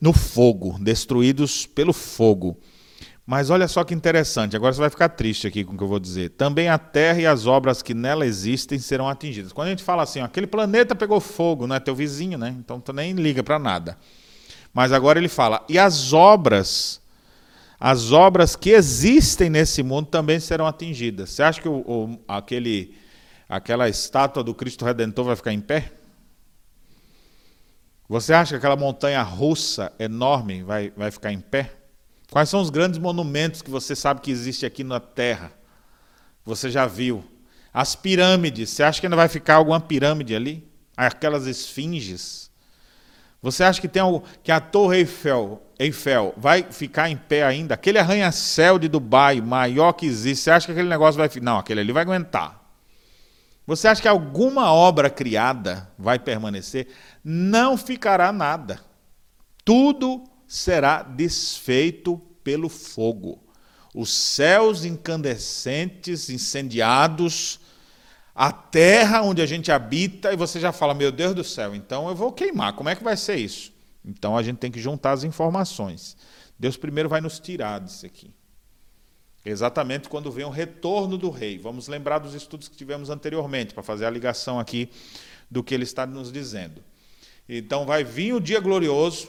no fogo, destruídos pelo fogo. Mas olha só que interessante, agora você vai ficar triste aqui com o que eu vou dizer. Também a Terra e as obras que nela existem serão atingidas. Quando a gente fala assim, ó, aquele planeta pegou fogo, não é teu vizinho, né? Então tu nem liga para nada. Mas agora ele fala, e as obras, as obras que existem nesse mundo também serão atingidas. Você acha que o, o, aquele, aquela estátua do Cristo Redentor vai ficar em pé? Você acha que aquela montanha russa enorme vai, vai ficar em pé? Quais são os grandes monumentos que você sabe que existe aqui na Terra? Você já viu? As pirâmides. Você acha que ainda vai ficar alguma pirâmide ali? Aquelas esfinges? Você acha que tem algo, que a Torre Eiffel, Eiffel vai ficar em pé ainda? Aquele arranha-céu de Dubai, maior que existe, você acha que aquele negócio vai Não, aquele ali vai aguentar. Você acha que alguma obra criada vai permanecer? Não ficará nada. Tudo será desfeito pelo fogo. Os céus incandescentes, incendiados, a terra onde a gente habita, e você já fala, meu Deus do céu, então eu vou queimar. Como é que vai ser isso? Então a gente tem que juntar as informações. Deus primeiro vai nos tirar disso aqui. Exatamente quando vem o retorno do rei. Vamos lembrar dos estudos que tivemos anteriormente, para fazer a ligação aqui do que ele está nos dizendo. Então vai vir o dia glorioso.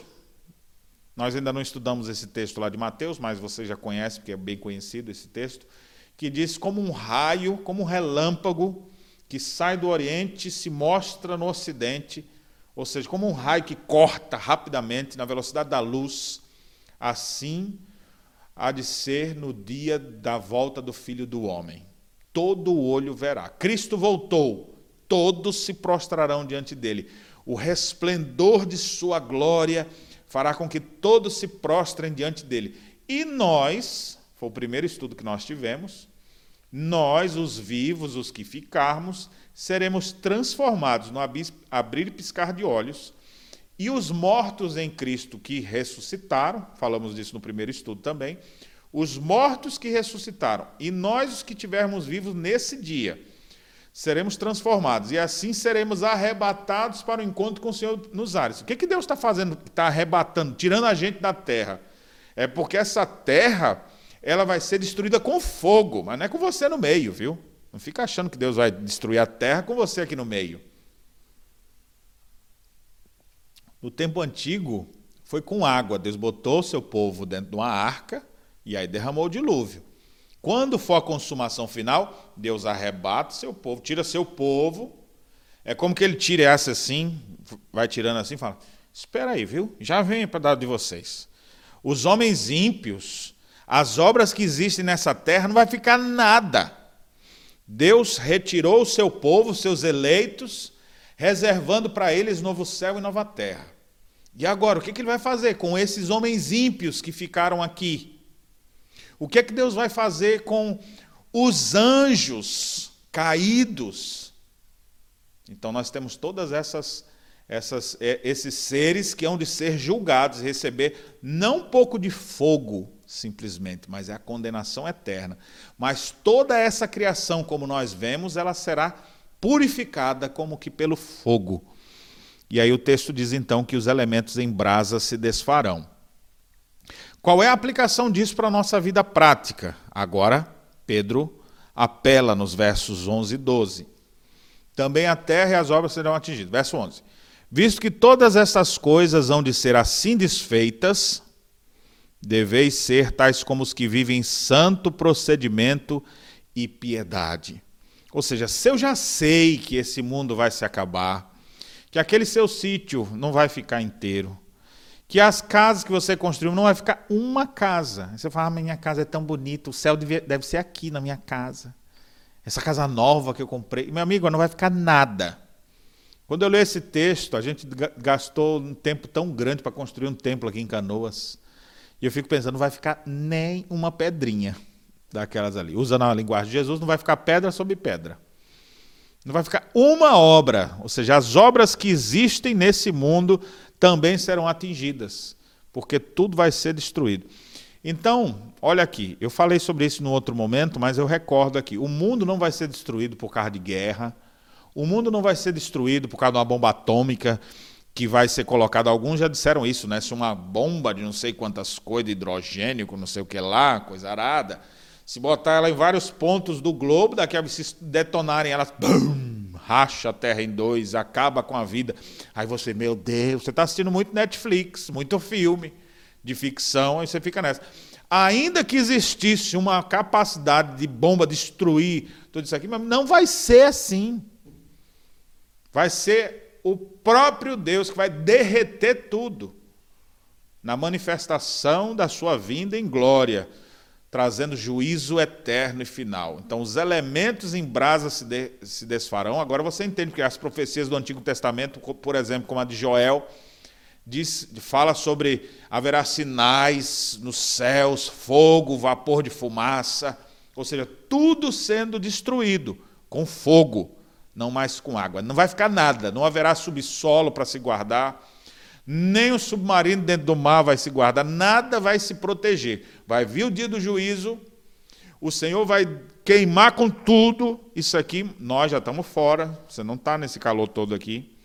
Nós ainda não estudamos esse texto lá de Mateus, mas você já conhece, porque é bem conhecido esse texto, que diz como um raio, como um relâmpago que sai do Oriente e se mostra no Ocidente, ou seja, como um raio que corta rapidamente na velocidade da luz, assim há de ser no dia da volta do Filho do Homem. Todo olho verá. Cristo voltou, todos se prostrarão diante dele. O resplendor de sua glória fará com que todos se prostrem diante dele. E nós, foi o primeiro estudo que nós tivemos, nós, os vivos, os que ficarmos, seremos transformados no abrir e piscar de olhos, e os mortos em Cristo que ressuscitaram, falamos disso no primeiro estudo também, os mortos que ressuscitaram, e nós, os que tivermos vivos nesse dia, seremos transformados, e assim seremos arrebatados para o encontro com o Senhor nos ares. O que, que Deus está fazendo? Está arrebatando, tirando a gente da terra. É porque essa terra ela vai ser destruída com fogo, mas não é com você no meio, viu? Não fica achando que Deus vai destruir a terra com você aqui no meio. No tempo antigo, foi com água. Deus botou seu povo dentro de uma arca e aí derramou o dilúvio. Quando for a consumação final, Deus arrebata seu povo, tira seu povo. É como que ele tira essa assim, vai tirando assim fala: Espera aí, viu? Já vem para dar de vocês. Os homens ímpios, as obras que existem nessa terra, não vai ficar nada. Deus retirou o seu povo, seus eleitos, reservando para eles novo céu e nova terra. E agora, o que, ele vai fazer com esses homens ímpios que ficaram aqui? O que é que Deus vai fazer com os anjos caídos? Então nós temos todas essas, essas é, esses seres que hão de ser julgados, receber não pouco de fogo, simplesmente, mas é a condenação eterna. Mas toda essa criação, como nós vemos, ela será purificada como que pelo fogo. E aí o texto diz então que os elementos em brasa se desfarão. Qual é a aplicação disso para a nossa vida prática? Agora, Pedro apela nos versos 11 e 12. Também a terra e as obras serão atingidas. Verso 11. Visto que todas essas coisas hão de ser assim desfeitas, deveis ser tais como os que vivem santo procedimento e piedade. Ou seja, se eu já sei que esse mundo vai se acabar, que aquele seu sítio não vai ficar inteiro, que as casas que você construiu não vai ficar uma casa. Você fala, ah, minha casa é tão bonita, o céu deve, deve ser aqui na minha casa. Essa casa nova que eu comprei. Meu amigo, não vai ficar nada. Quando eu leio esse texto, a gente gastou um tempo tão grande para construir um templo aqui em Canoas. E eu fico pensando, não vai ficar nem uma pedrinha daquelas ali. Usando a linguagem de Jesus, não vai ficar pedra sobre pedra. Não vai ficar uma obra, ou seja, as obras que existem nesse mundo também serão atingidas, porque tudo vai ser destruído. Então, olha aqui, eu falei sobre isso no outro momento, mas eu recordo aqui: o mundo não vai ser destruído por causa de guerra, o mundo não vai ser destruído por causa de uma bomba atômica, que vai ser colocado, alguns já disseram isso, né? Se uma bomba de não sei quantas coisas, de hidrogênio, não sei o que lá, coisa arada, se botar ela em vários pontos do globo, daqui a se detonarem elas, bum, racha a Terra em dois, acaba com a vida. Aí você, meu Deus, você está assistindo muito Netflix, muito filme de ficção, aí você fica nessa. Ainda que existisse uma capacidade de bomba destruir tudo isso aqui, mas não vai ser assim. Vai ser o próprio Deus que vai derreter tudo na manifestação da sua vinda em glória, trazendo juízo eterno e final. Então, os elementos em brasa se, de, se desfarão. Agora você entende que as profecias do Antigo Testamento, por exemplo, como a de Joel, diz, fala sobre haverá sinais nos céus, fogo, vapor de fumaça, ou seja, tudo sendo destruído com fogo não mais com água. Não vai ficar nada, não haverá subsolo para se guardar, nem o submarino dentro do mar vai se guardar, nada vai se proteger. Vai vir o dia do juízo, o Senhor vai queimar com tudo. Isso aqui, nós já estamos fora, você não está nesse calor todo aqui.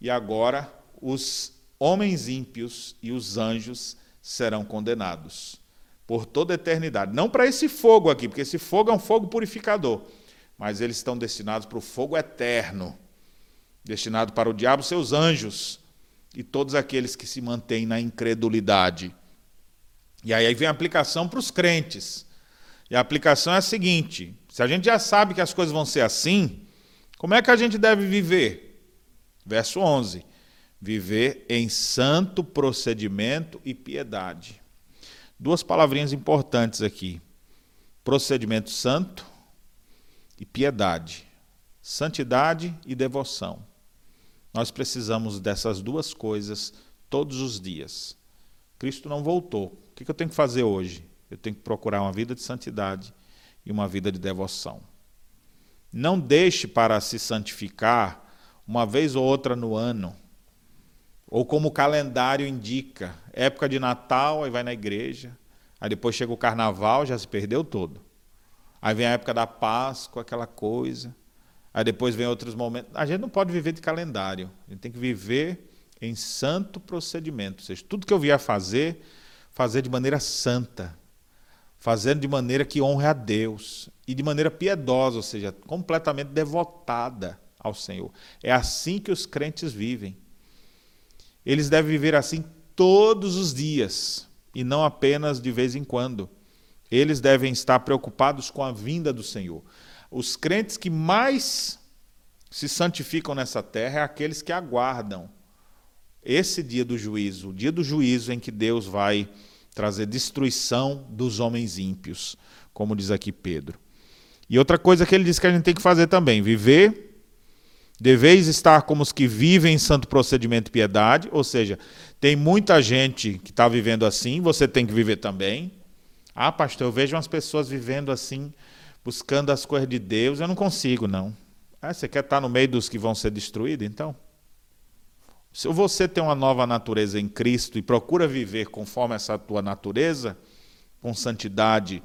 E agora, os homens ímpios e os anjos serão condenados por toda a eternidade. Não para esse fogo aqui, porque esse fogo é um fogo purificador, mas eles estão destinados para o fogo eterno destinado para o diabo, seus anjos e todos aqueles que se mantêm na incredulidade. E aí vem a aplicação para os crentes. E a aplicação é a seguinte: se a gente já sabe que as coisas vão ser assim, como é que a gente deve viver? Verso 11: Viver em santo procedimento e piedade. Duas palavrinhas importantes aqui: procedimento santo e piedade. Santidade e devoção. Nós precisamos dessas duas coisas todos os dias. Cristo não voltou. O que eu tenho que fazer hoje? Eu tenho que procurar uma vida de santidade e uma vida de devoção. Não deixe para se santificar uma vez ou outra no ano, ou como o calendário indica, época de Natal, aí vai na igreja, aí depois chega o carnaval, já se perdeu todo. Aí vem a época da Páscoa, aquela coisa. Aí depois vem outros momentos. A gente não pode viver de calendário. A gente tem que viver em santo procedimento. Ou seja, tudo que eu vier fazer, fazer de maneira santa. Fazendo de maneira que honre a Deus. E de maneira piedosa, ou seja, completamente devotada ao Senhor. É assim que os crentes vivem. Eles devem viver assim todos os dias. E não apenas de vez em quando. Eles devem estar preocupados com a vinda do Senhor. Os crentes que mais se santificam nessa terra é aqueles que aguardam esse dia do juízo, o dia do juízo em que Deus vai trazer destruição dos homens ímpios, como diz aqui Pedro. E outra coisa que ele diz que a gente tem que fazer também, viver, deveis estar como os que vivem em santo procedimento e piedade, ou seja, tem muita gente que está vivendo assim, você tem que viver também. Ah, pastor, eu vejo umas pessoas vivendo assim, buscando as coisas de Deus, eu não consigo, não. Ah, você quer estar no meio dos que vão ser destruídos, então? Se você tem uma nova natureza em Cristo e procura viver conforme essa tua natureza, com santidade,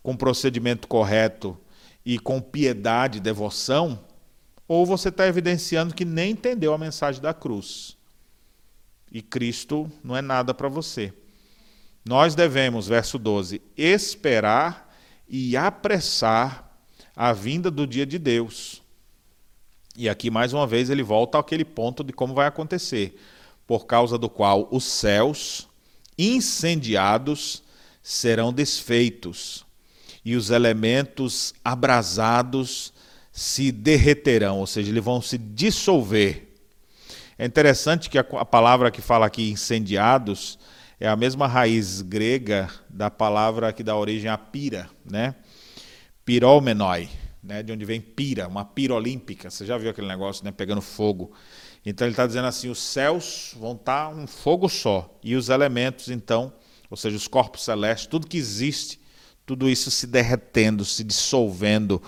com procedimento correto e com piedade devoção, ou você está evidenciando que nem entendeu a mensagem da cruz. E Cristo não é nada para você. Nós devemos, verso 12, esperar e apressar a vinda do dia de Deus. E aqui, mais uma vez, ele volta àquele ponto de como vai acontecer, por causa do qual os céus incendiados serão desfeitos e os elementos abrasados se derreterão, ou seja, eles vão se dissolver. É interessante que a palavra que fala aqui incendiados é a mesma raiz grega da palavra que dá origem a pira, né? Pirolmenoi, né? de onde vem pira, uma pira olímpica. Você já viu aquele negócio né? pegando fogo. Então ele está dizendo assim: os céus vão estar tá um fogo só, e os elementos, então, ou seja, os corpos celestes, tudo que existe, tudo isso se derretendo, se dissolvendo.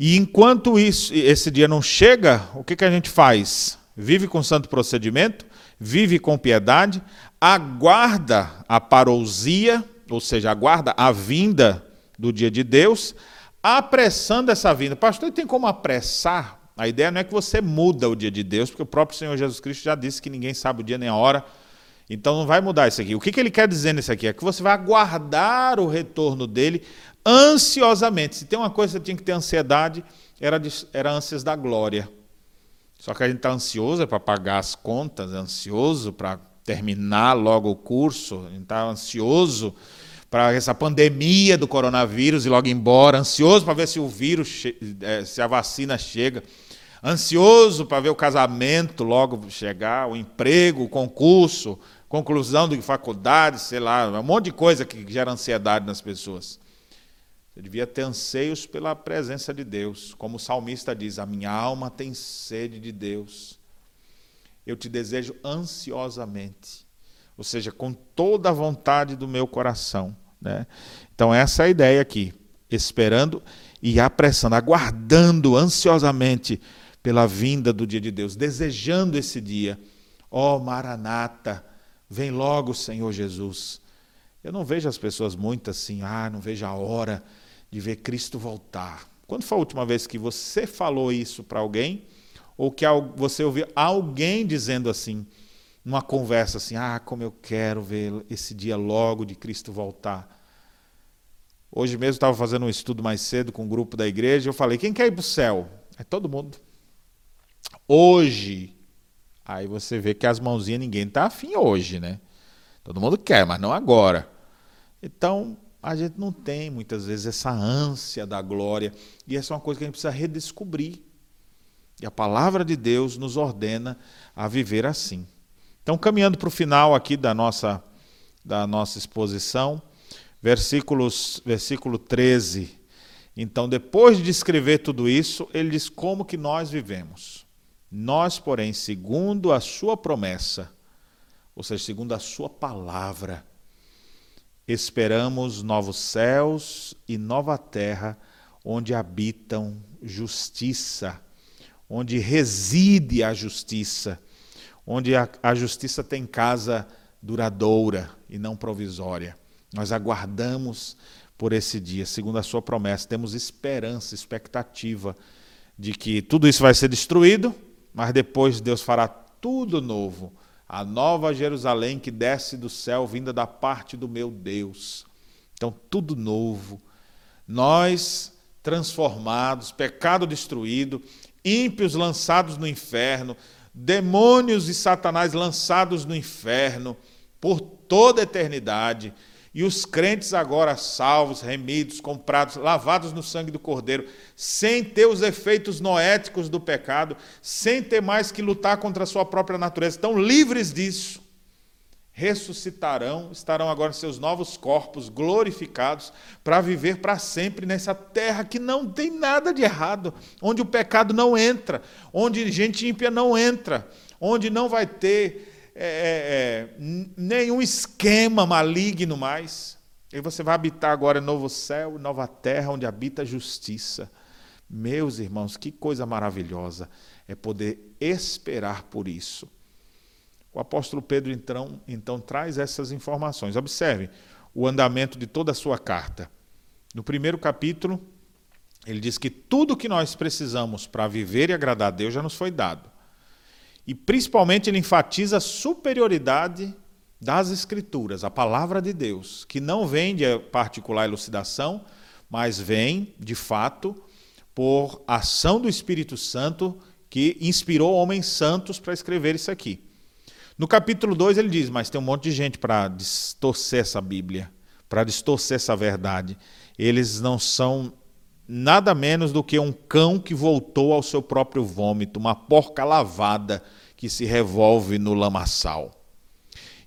E enquanto isso, esse dia não chega, o que, que a gente faz? Vive com santo procedimento, vive com piedade, aguarda a parousia, ou seja, aguarda a vinda do dia de Deus, apressando essa vinda. Pastor, tem como apressar? A ideia não é que você muda o dia de Deus, porque o próprio Senhor Jesus Cristo já disse que ninguém sabe o dia nem a hora. Então não vai mudar isso aqui. O que, que ele quer dizer nisso aqui? É que você vai aguardar o retorno dele ansiosamente. Se tem uma coisa que tinha que ter ansiedade, era, de, era ânsias da glória. Só que a gente está ansioso é para pagar as contas, ansioso para terminar logo o curso, a gente está ansioso para essa pandemia do coronavírus e logo embora, ansioso para ver se o vírus, é, se a vacina chega, ansioso para ver o casamento logo chegar, o emprego, o concurso, conclusão de faculdade, sei lá, um monte de coisa que gera ansiedade nas pessoas. Você devia ter anseios pela presença de Deus, como o salmista diz: A minha alma tem sede de Deus eu te desejo ansiosamente, ou seja, com toda a vontade do meu coração. Né? Então, essa é a ideia aqui, esperando e apressando, aguardando ansiosamente pela vinda do dia de Deus, desejando esse dia, Ó oh, Maranata, vem logo, Senhor Jesus. Eu não vejo as pessoas muito assim, ah, não vejo a hora de ver Cristo voltar. Quando foi a última vez que você falou isso para alguém? Ou que você ouviu alguém dizendo assim, numa conversa assim: ah, como eu quero ver esse dia logo de Cristo voltar. Hoje mesmo estava fazendo um estudo mais cedo com um grupo da igreja. Eu falei: quem quer ir para o céu? É todo mundo. Hoje. Aí você vê que as mãozinhas ninguém está afim hoje, né? Todo mundo quer, mas não agora. Então, a gente não tem muitas vezes essa ânsia da glória. E essa é uma coisa que a gente precisa redescobrir. E a palavra de Deus nos ordena a viver assim. Então, caminhando para o final aqui da nossa, da nossa exposição, versículos, versículo 13. Então, depois de descrever tudo isso, ele diz como que nós vivemos. Nós, porém, segundo a sua promessa, ou seja, segundo a sua palavra, esperamos novos céus e nova terra, onde habitam justiça, onde reside a justiça onde a, a justiça tem casa duradoura e não provisória. Nós aguardamos por esse dia, segundo a sua promessa, temos esperança, expectativa de que tudo isso vai ser destruído, mas depois Deus fará tudo novo. A nova Jerusalém que desce do céu, vinda da parte do meu Deus. Então, tudo novo. Nós transformados, pecado destruído, ímpios lançados no inferno, demônios e Satanás lançados no inferno por toda a eternidade, e os crentes agora salvos, remidos, comprados, lavados no sangue do Cordeiro, sem ter os efeitos noéticos do pecado, sem ter mais que lutar contra a sua própria natureza, estão livres disso ressuscitarão, estarão agora em seus novos corpos glorificados para viver para sempre nessa terra que não tem nada de errado, onde o pecado não entra, onde gente ímpia não entra, onde não vai ter é, é, é nenhum esquema maligno mais. E você vai habitar agora novo céu, nova terra, onde habita a justiça. Meus irmãos, que coisa maravilhosa é poder esperar por isso. O apóstolo Pedro, então, então traz essas informações. Observe o andamento de toda a sua carta. No primeiro capítulo, ele diz que tudo que nós precisamos para viver e agradar a Deus já nos foi dado. E principalmente ele enfatiza a superioridade das Escrituras, a palavra de Deus, que não vem de particular elucidação, mas vem, de fato, por ação do Espírito Santo que inspirou homens santos para escrever isso aqui. No capítulo 2 ele diz: Mas tem um monte de gente para distorcer essa Bíblia, para distorcer essa verdade. Eles não são nada menos do que um cão que voltou ao seu próprio vômito, uma porca lavada que se revolve no lamaçal.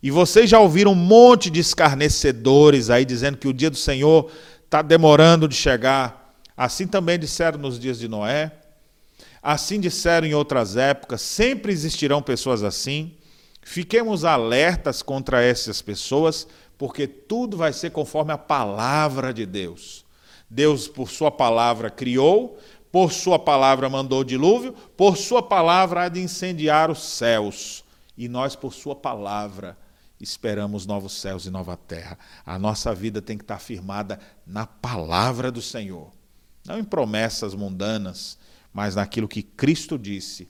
E vocês já ouviram um monte de escarnecedores aí dizendo que o dia do Senhor está demorando de chegar. Assim também disseram nos dias de Noé. Assim disseram em outras épocas. Sempre existirão pessoas assim. Fiquemos alertas contra essas pessoas, porque tudo vai ser conforme a palavra de Deus. Deus, por Sua palavra, criou, por Sua palavra, mandou o dilúvio, por Sua palavra, há de incendiar os céus. E nós, por Sua palavra, esperamos novos céus e nova terra. A nossa vida tem que estar firmada na palavra do Senhor, não em promessas mundanas, mas naquilo que Cristo disse.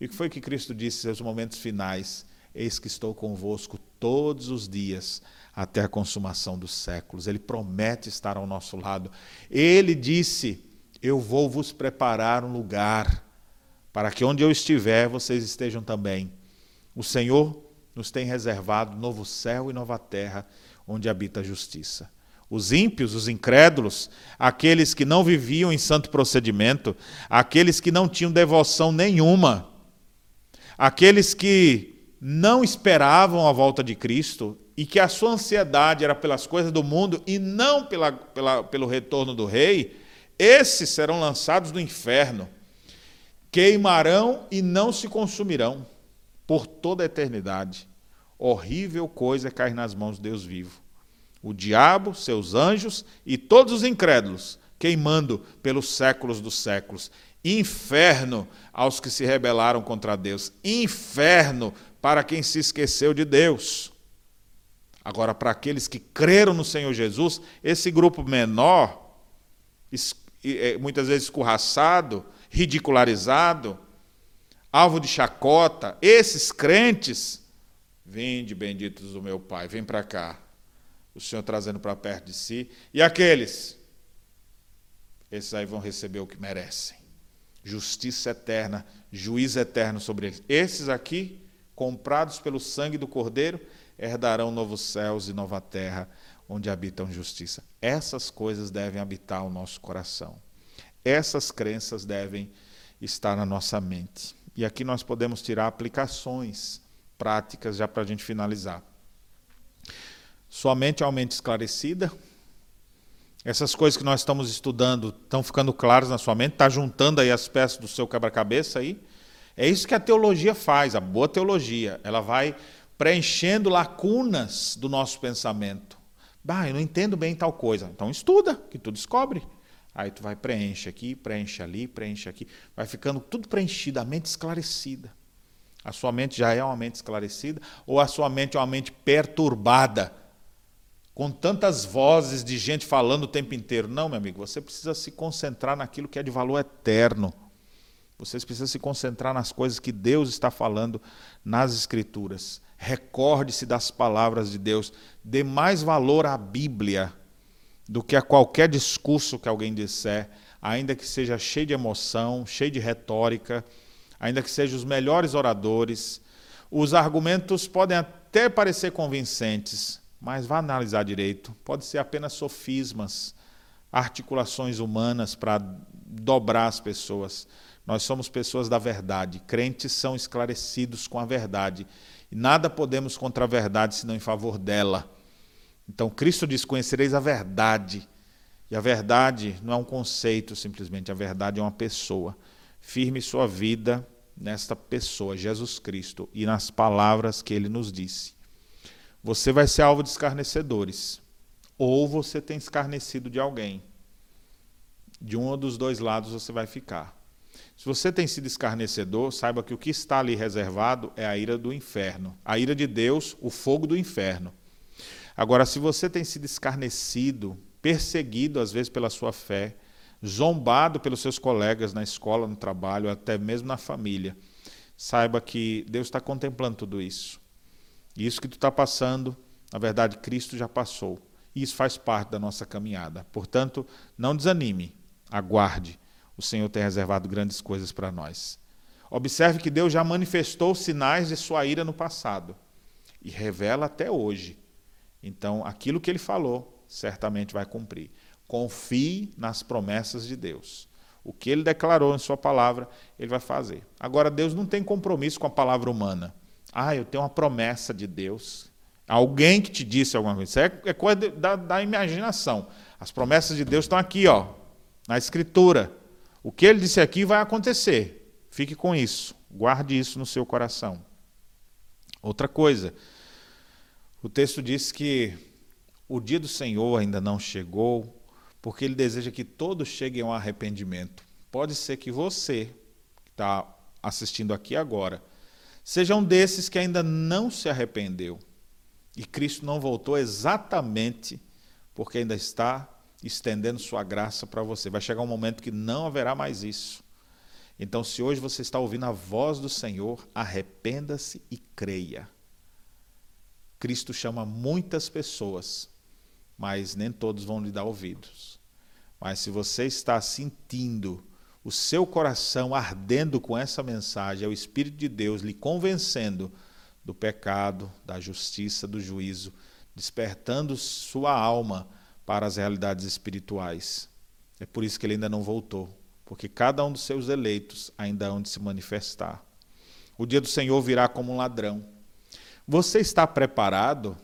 E o que foi que Cristo disse nos momentos finais? Eis que estou convosco todos os dias até a consumação dos séculos. Ele promete estar ao nosso lado. Ele disse: Eu vou vos preparar um lugar para que onde eu estiver vocês estejam também. O Senhor nos tem reservado novo céu e nova terra onde habita a justiça. Os ímpios, os incrédulos, aqueles que não viviam em santo procedimento, aqueles que não tinham devoção nenhuma, aqueles que não esperavam a volta de Cristo e que a sua ansiedade era pelas coisas do mundo e não pela, pela, pelo retorno do rei, esses serão lançados no inferno, queimarão e não se consumirão por toda a eternidade. Horrível coisa é cair nas mãos de Deus vivo. O diabo, seus anjos e todos os incrédulos, queimando pelos séculos dos séculos. Inferno aos que se rebelaram contra Deus. Inferno para quem se esqueceu de Deus. Agora, para aqueles que creram no Senhor Jesus, esse grupo menor, é, muitas vezes escorraçado, ridicularizado, alvo de chacota, esses crentes, vinde benditos do meu Pai, vem para cá. O Senhor trazendo para perto de si. E aqueles? Esses aí vão receber o que merecem. Justiça eterna, juízo eterno sobre eles. Esses aqui, comprados pelo sangue do Cordeiro, herdarão novos céus e nova terra, onde habitam justiça. Essas coisas devem habitar o nosso coração. Essas crenças devem estar na nossa mente. E aqui nós podemos tirar aplicações práticas já para a gente finalizar. Sua mente é uma mente esclarecida. Essas coisas que nós estamos estudando estão ficando claras na sua mente, está juntando aí as peças do seu quebra-cabeça aí. É isso que a teologia faz, a boa teologia. Ela vai preenchendo lacunas do nosso pensamento. Bah, eu não entendo bem tal coisa. Então estuda, que tu descobre. Aí tu vai preenche aqui, preenche ali, preenche aqui. Vai ficando tudo preenchido, a mente esclarecida. A sua mente já é uma mente esclarecida ou a sua mente é uma mente perturbada? Com tantas vozes de gente falando o tempo inteiro. Não, meu amigo, você precisa se concentrar naquilo que é de valor eterno. Você precisa se concentrar nas coisas que Deus está falando nas Escrituras. Recorde-se das palavras de Deus. Dê mais valor à Bíblia do que a qualquer discurso que alguém disser, ainda que seja cheio de emoção, cheio de retórica, ainda que sejam os melhores oradores. Os argumentos podem até parecer convincentes, mas vá analisar direito. Pode ser apenas sofismas, articulações humanas para dobrar as pessoas. Nós somos pessoas da verdade. Crentes são esclarecidos com a verdade. E nada podemos contra a verdade senão em favor dela. Então Cristo diz: Conhecereis a verdade. E a verdade não é um conceito simplesmente, a verdade é uma pessoa. Firme sua vida nesta pessoa, Jesus Cristo, e nas palavras que ele nos disse. Você vai ser alvo de escarnecedores, ou você tem escarnecido de alguém. De um ou dos dois lados você vai ficar. Se você tem sido escarnecedor, saiba que o que está ali reservado é a ira do inferno. A ira de Deus, o fogo do inferno. Agora, se você tem sido escarnecido, perseguido às vezes pela sua fé, zombado pelos seus colegas na escola, no trabalho, até mesmo na família, saiba que Deus está contemplando tudo isso. E isso que tu está passando, na verdade, Cristo já passou. E isso faz parte da nossa caminhada. Portanto, não desanime, aguarde o Senhor tem reservado grandes coisas para nós. Observe que Deus já manifestou sinais de sua ira no passado e revela até hoje. Então, aquilo que ele falou, certamente vai cumprir. Confie nas promessas de Deus. O que ele declarou em sua palavra, ele vai fazer. Agora, Deus não tem compromisso com a palavra humana. Ah, eu tenho uma promessa de Deus. Alguém que te disse alguma coisa. Isso é, é coisa da, da imaginação. As promessas de Deus estão aqui, ó, na Escritura. O que ele disse aqui vai acontecer. Fique com isso. Guarde isso no seu coração. Outra coisa, o texto diz que o dia do Senhor ainda não chegou, porque ele deseja que todos cheguem ao arrependimento. Pode ser que você, que está assistindo aqui agora, seja um desses que ainda não se arrependeu. E Cristo não voltou exatamente porque ainda está estendendo sua graça para você. Vai chegar um momento que não haverá mais isso. Então, se hoje você está ouvindo a voz do Senhor, arrependa-se e creia. Cristo chama muitas pessoas, mas nem todos vão lhe dar ouvidos. Mas se você está sentindo o seu coração ardendo com essa mensagem, é o Espírito de Deus lhe convencendo do pecado, da justiça, do juízo, despertando sua alma para as realidades espirituais. É por isso que ele ainda não voltou, porque cada um dos seus eleitos ainda hão de se manifestar. O dia do Senhor virá como um ladrão. Você está preparado?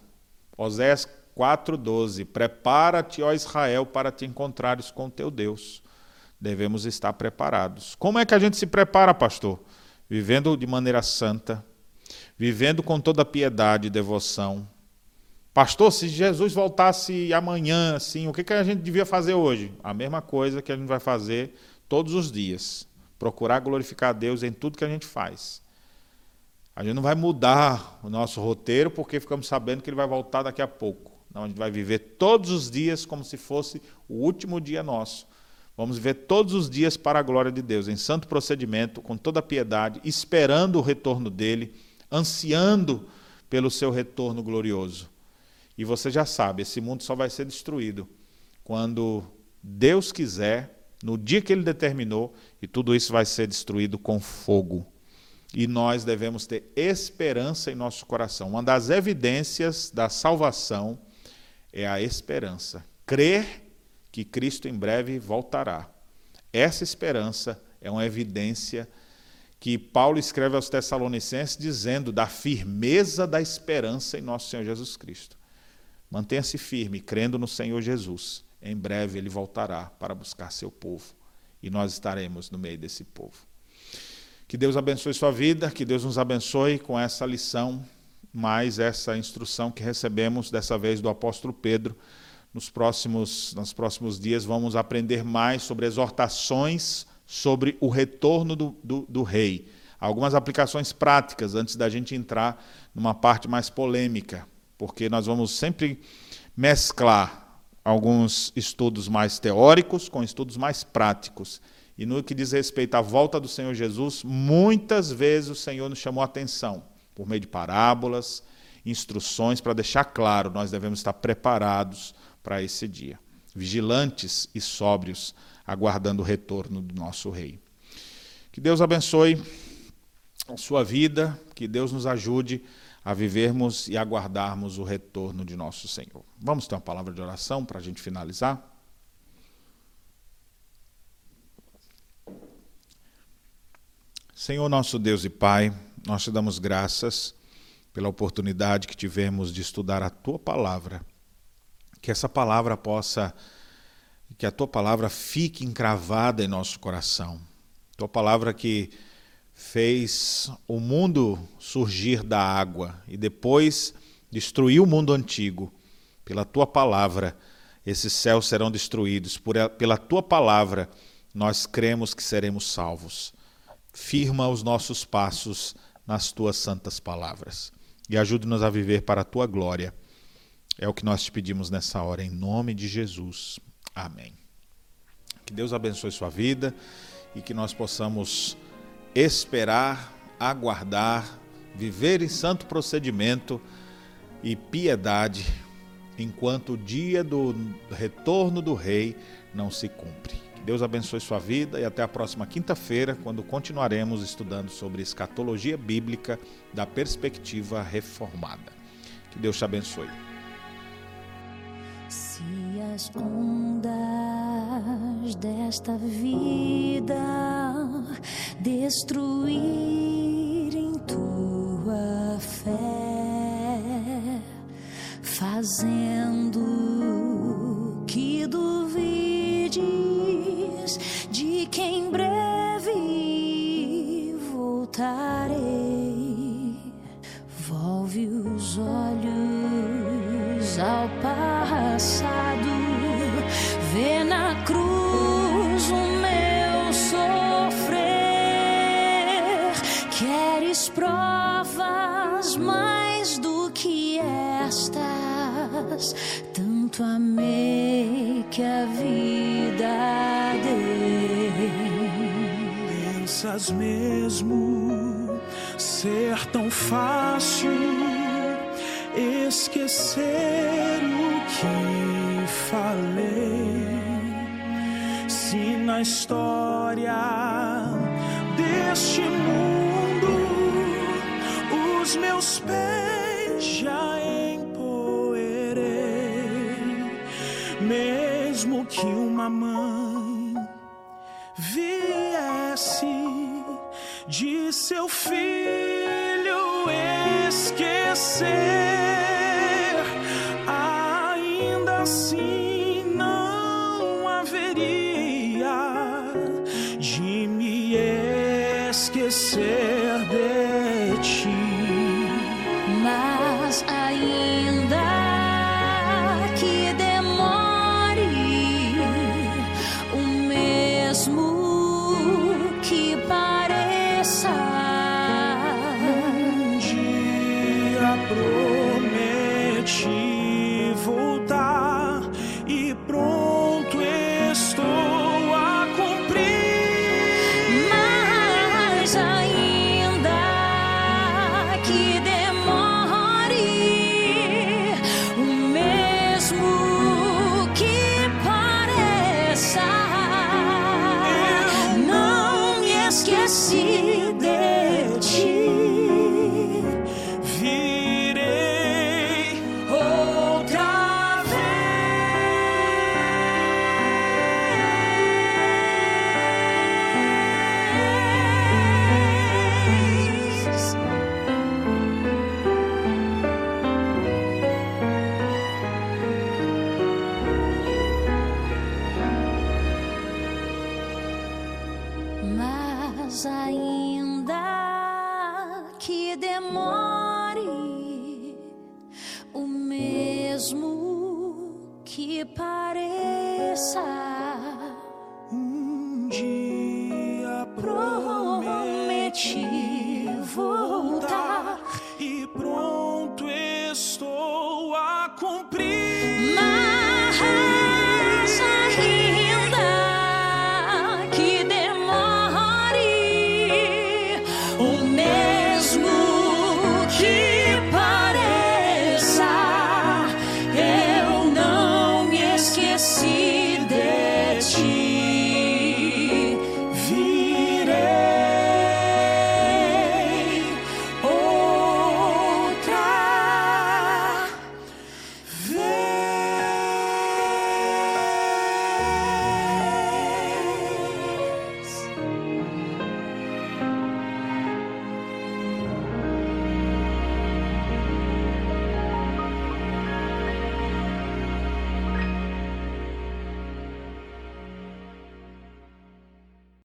Osés 4,12: Prepara-te, ó Israel, para te encontrares com teu Deus. Devemos estar preparados. Como é que a gente se prepara, pastor? Vivendo de maneira santa, vivendo com toda piedade e devoção, Pastor, se Jesus voltasse amanhã, assim, o que, que a gente devia fazer hoje? A mesma coisa que a gente vai fazer todos os dias. Procurar glorificar a Deus em tudo que a gente faz. A gente não vai mudar o nosso roteiro porque ficamos sabendo que ele vai voltar daqui a pouco. Não, a gente vai viver todos os dias como se fosse o último dia nosso. Vamos viver todos os dias para a glória de Deus, em santo procedimento, com toda piedade, esperando o retorno dele, ansiando pelo seu retorno glorioso. E você já sabe, esse mundo só vai ser destruído quando Deus quiser, no dia que ele determinou, e tudo isso vai ser destruído com fogo. E nós devemos ter esperança em nosso coração. Uma das evidências da salvação é a esperança. Crer que Cristo em breve voltará. Essa esperança é uma evidência que Paulo escreve aos Tessalonicenses dizendo da firmeza da esperança em nosso Senhor Jesus Cristo. Mantenha-se firme, crendo no Senhor Jesus. Em breve ele voltará para buscar seu povo e nós estaremos no meio desse povo. Que Deus abençoe sua vida, que Deus nos abençoe com essa lição, mais essa instrução que recebemos dessa vez do apóstolo Pedro. Nos próximos, nos próximos dias vamos aprender mais sobre exortações sobre o retorno do, do, do rei. Algumas aplicações práticas antes da gente entrar numa parte mais polêmica, porque nós vamos sempre mesclar alguns estudos mais teóricos com estudos mais práticos. E no que diz respeito à volta do Senhor Jesus, muitas vezes o Senhor nos chamou a atenção por meio de parábolas, instruções para deixar claro, nós devemos estar preparados para esse dia, vigilantes e sóbrios, aguardando o retorno do nosso rei. Que Deus abençoe a sua vida, que Deus nos ajude a vivermos e aguardarmos o retorno de nosso Senhor. Vamos ter uma palavra de oração para a gente finalizar? Senhor nosso Deus e Pai, nós te damos graças pela oportunidade que tivemos de estudar a tua palavra. Que essa palavra possa, que a tua palavra fique encravada em nosso coração. Tua palavra que fez o mundo surgir da água e depois destruiu o mundo antigo. Pela tua palavra, esses céus serão destruídos. Pela tua palavra, nós cremos que seremos salvos. Firma os nossos passos nas tuas santas palavras e ajude-nos a viver para a tua glória. É o que nós te pedimos nessa hora, em nome de Jesus. Amém. Que Deus abençoe sua vida e que nós possamos esperar, aguardar, viver em santo procedimento e piedade, enquanto o dia do retorno do Rei não se cumpre. Que Deus abençoe sua vida e até a próxima quinta-feira, quando continuaremos estudando sobre escatologia bíblica da perspectiva reformada. Que Deus te abençoe. Se as ondas desta vida destruírem tua fé, fazendo que duvides de que em breve voltarei, que a vida dei. Pensas mesmo ser tão fácil esquecer o que falei? Se na história deste mundo os meus pés que uma mãe viesse de seu filho esquecer, keep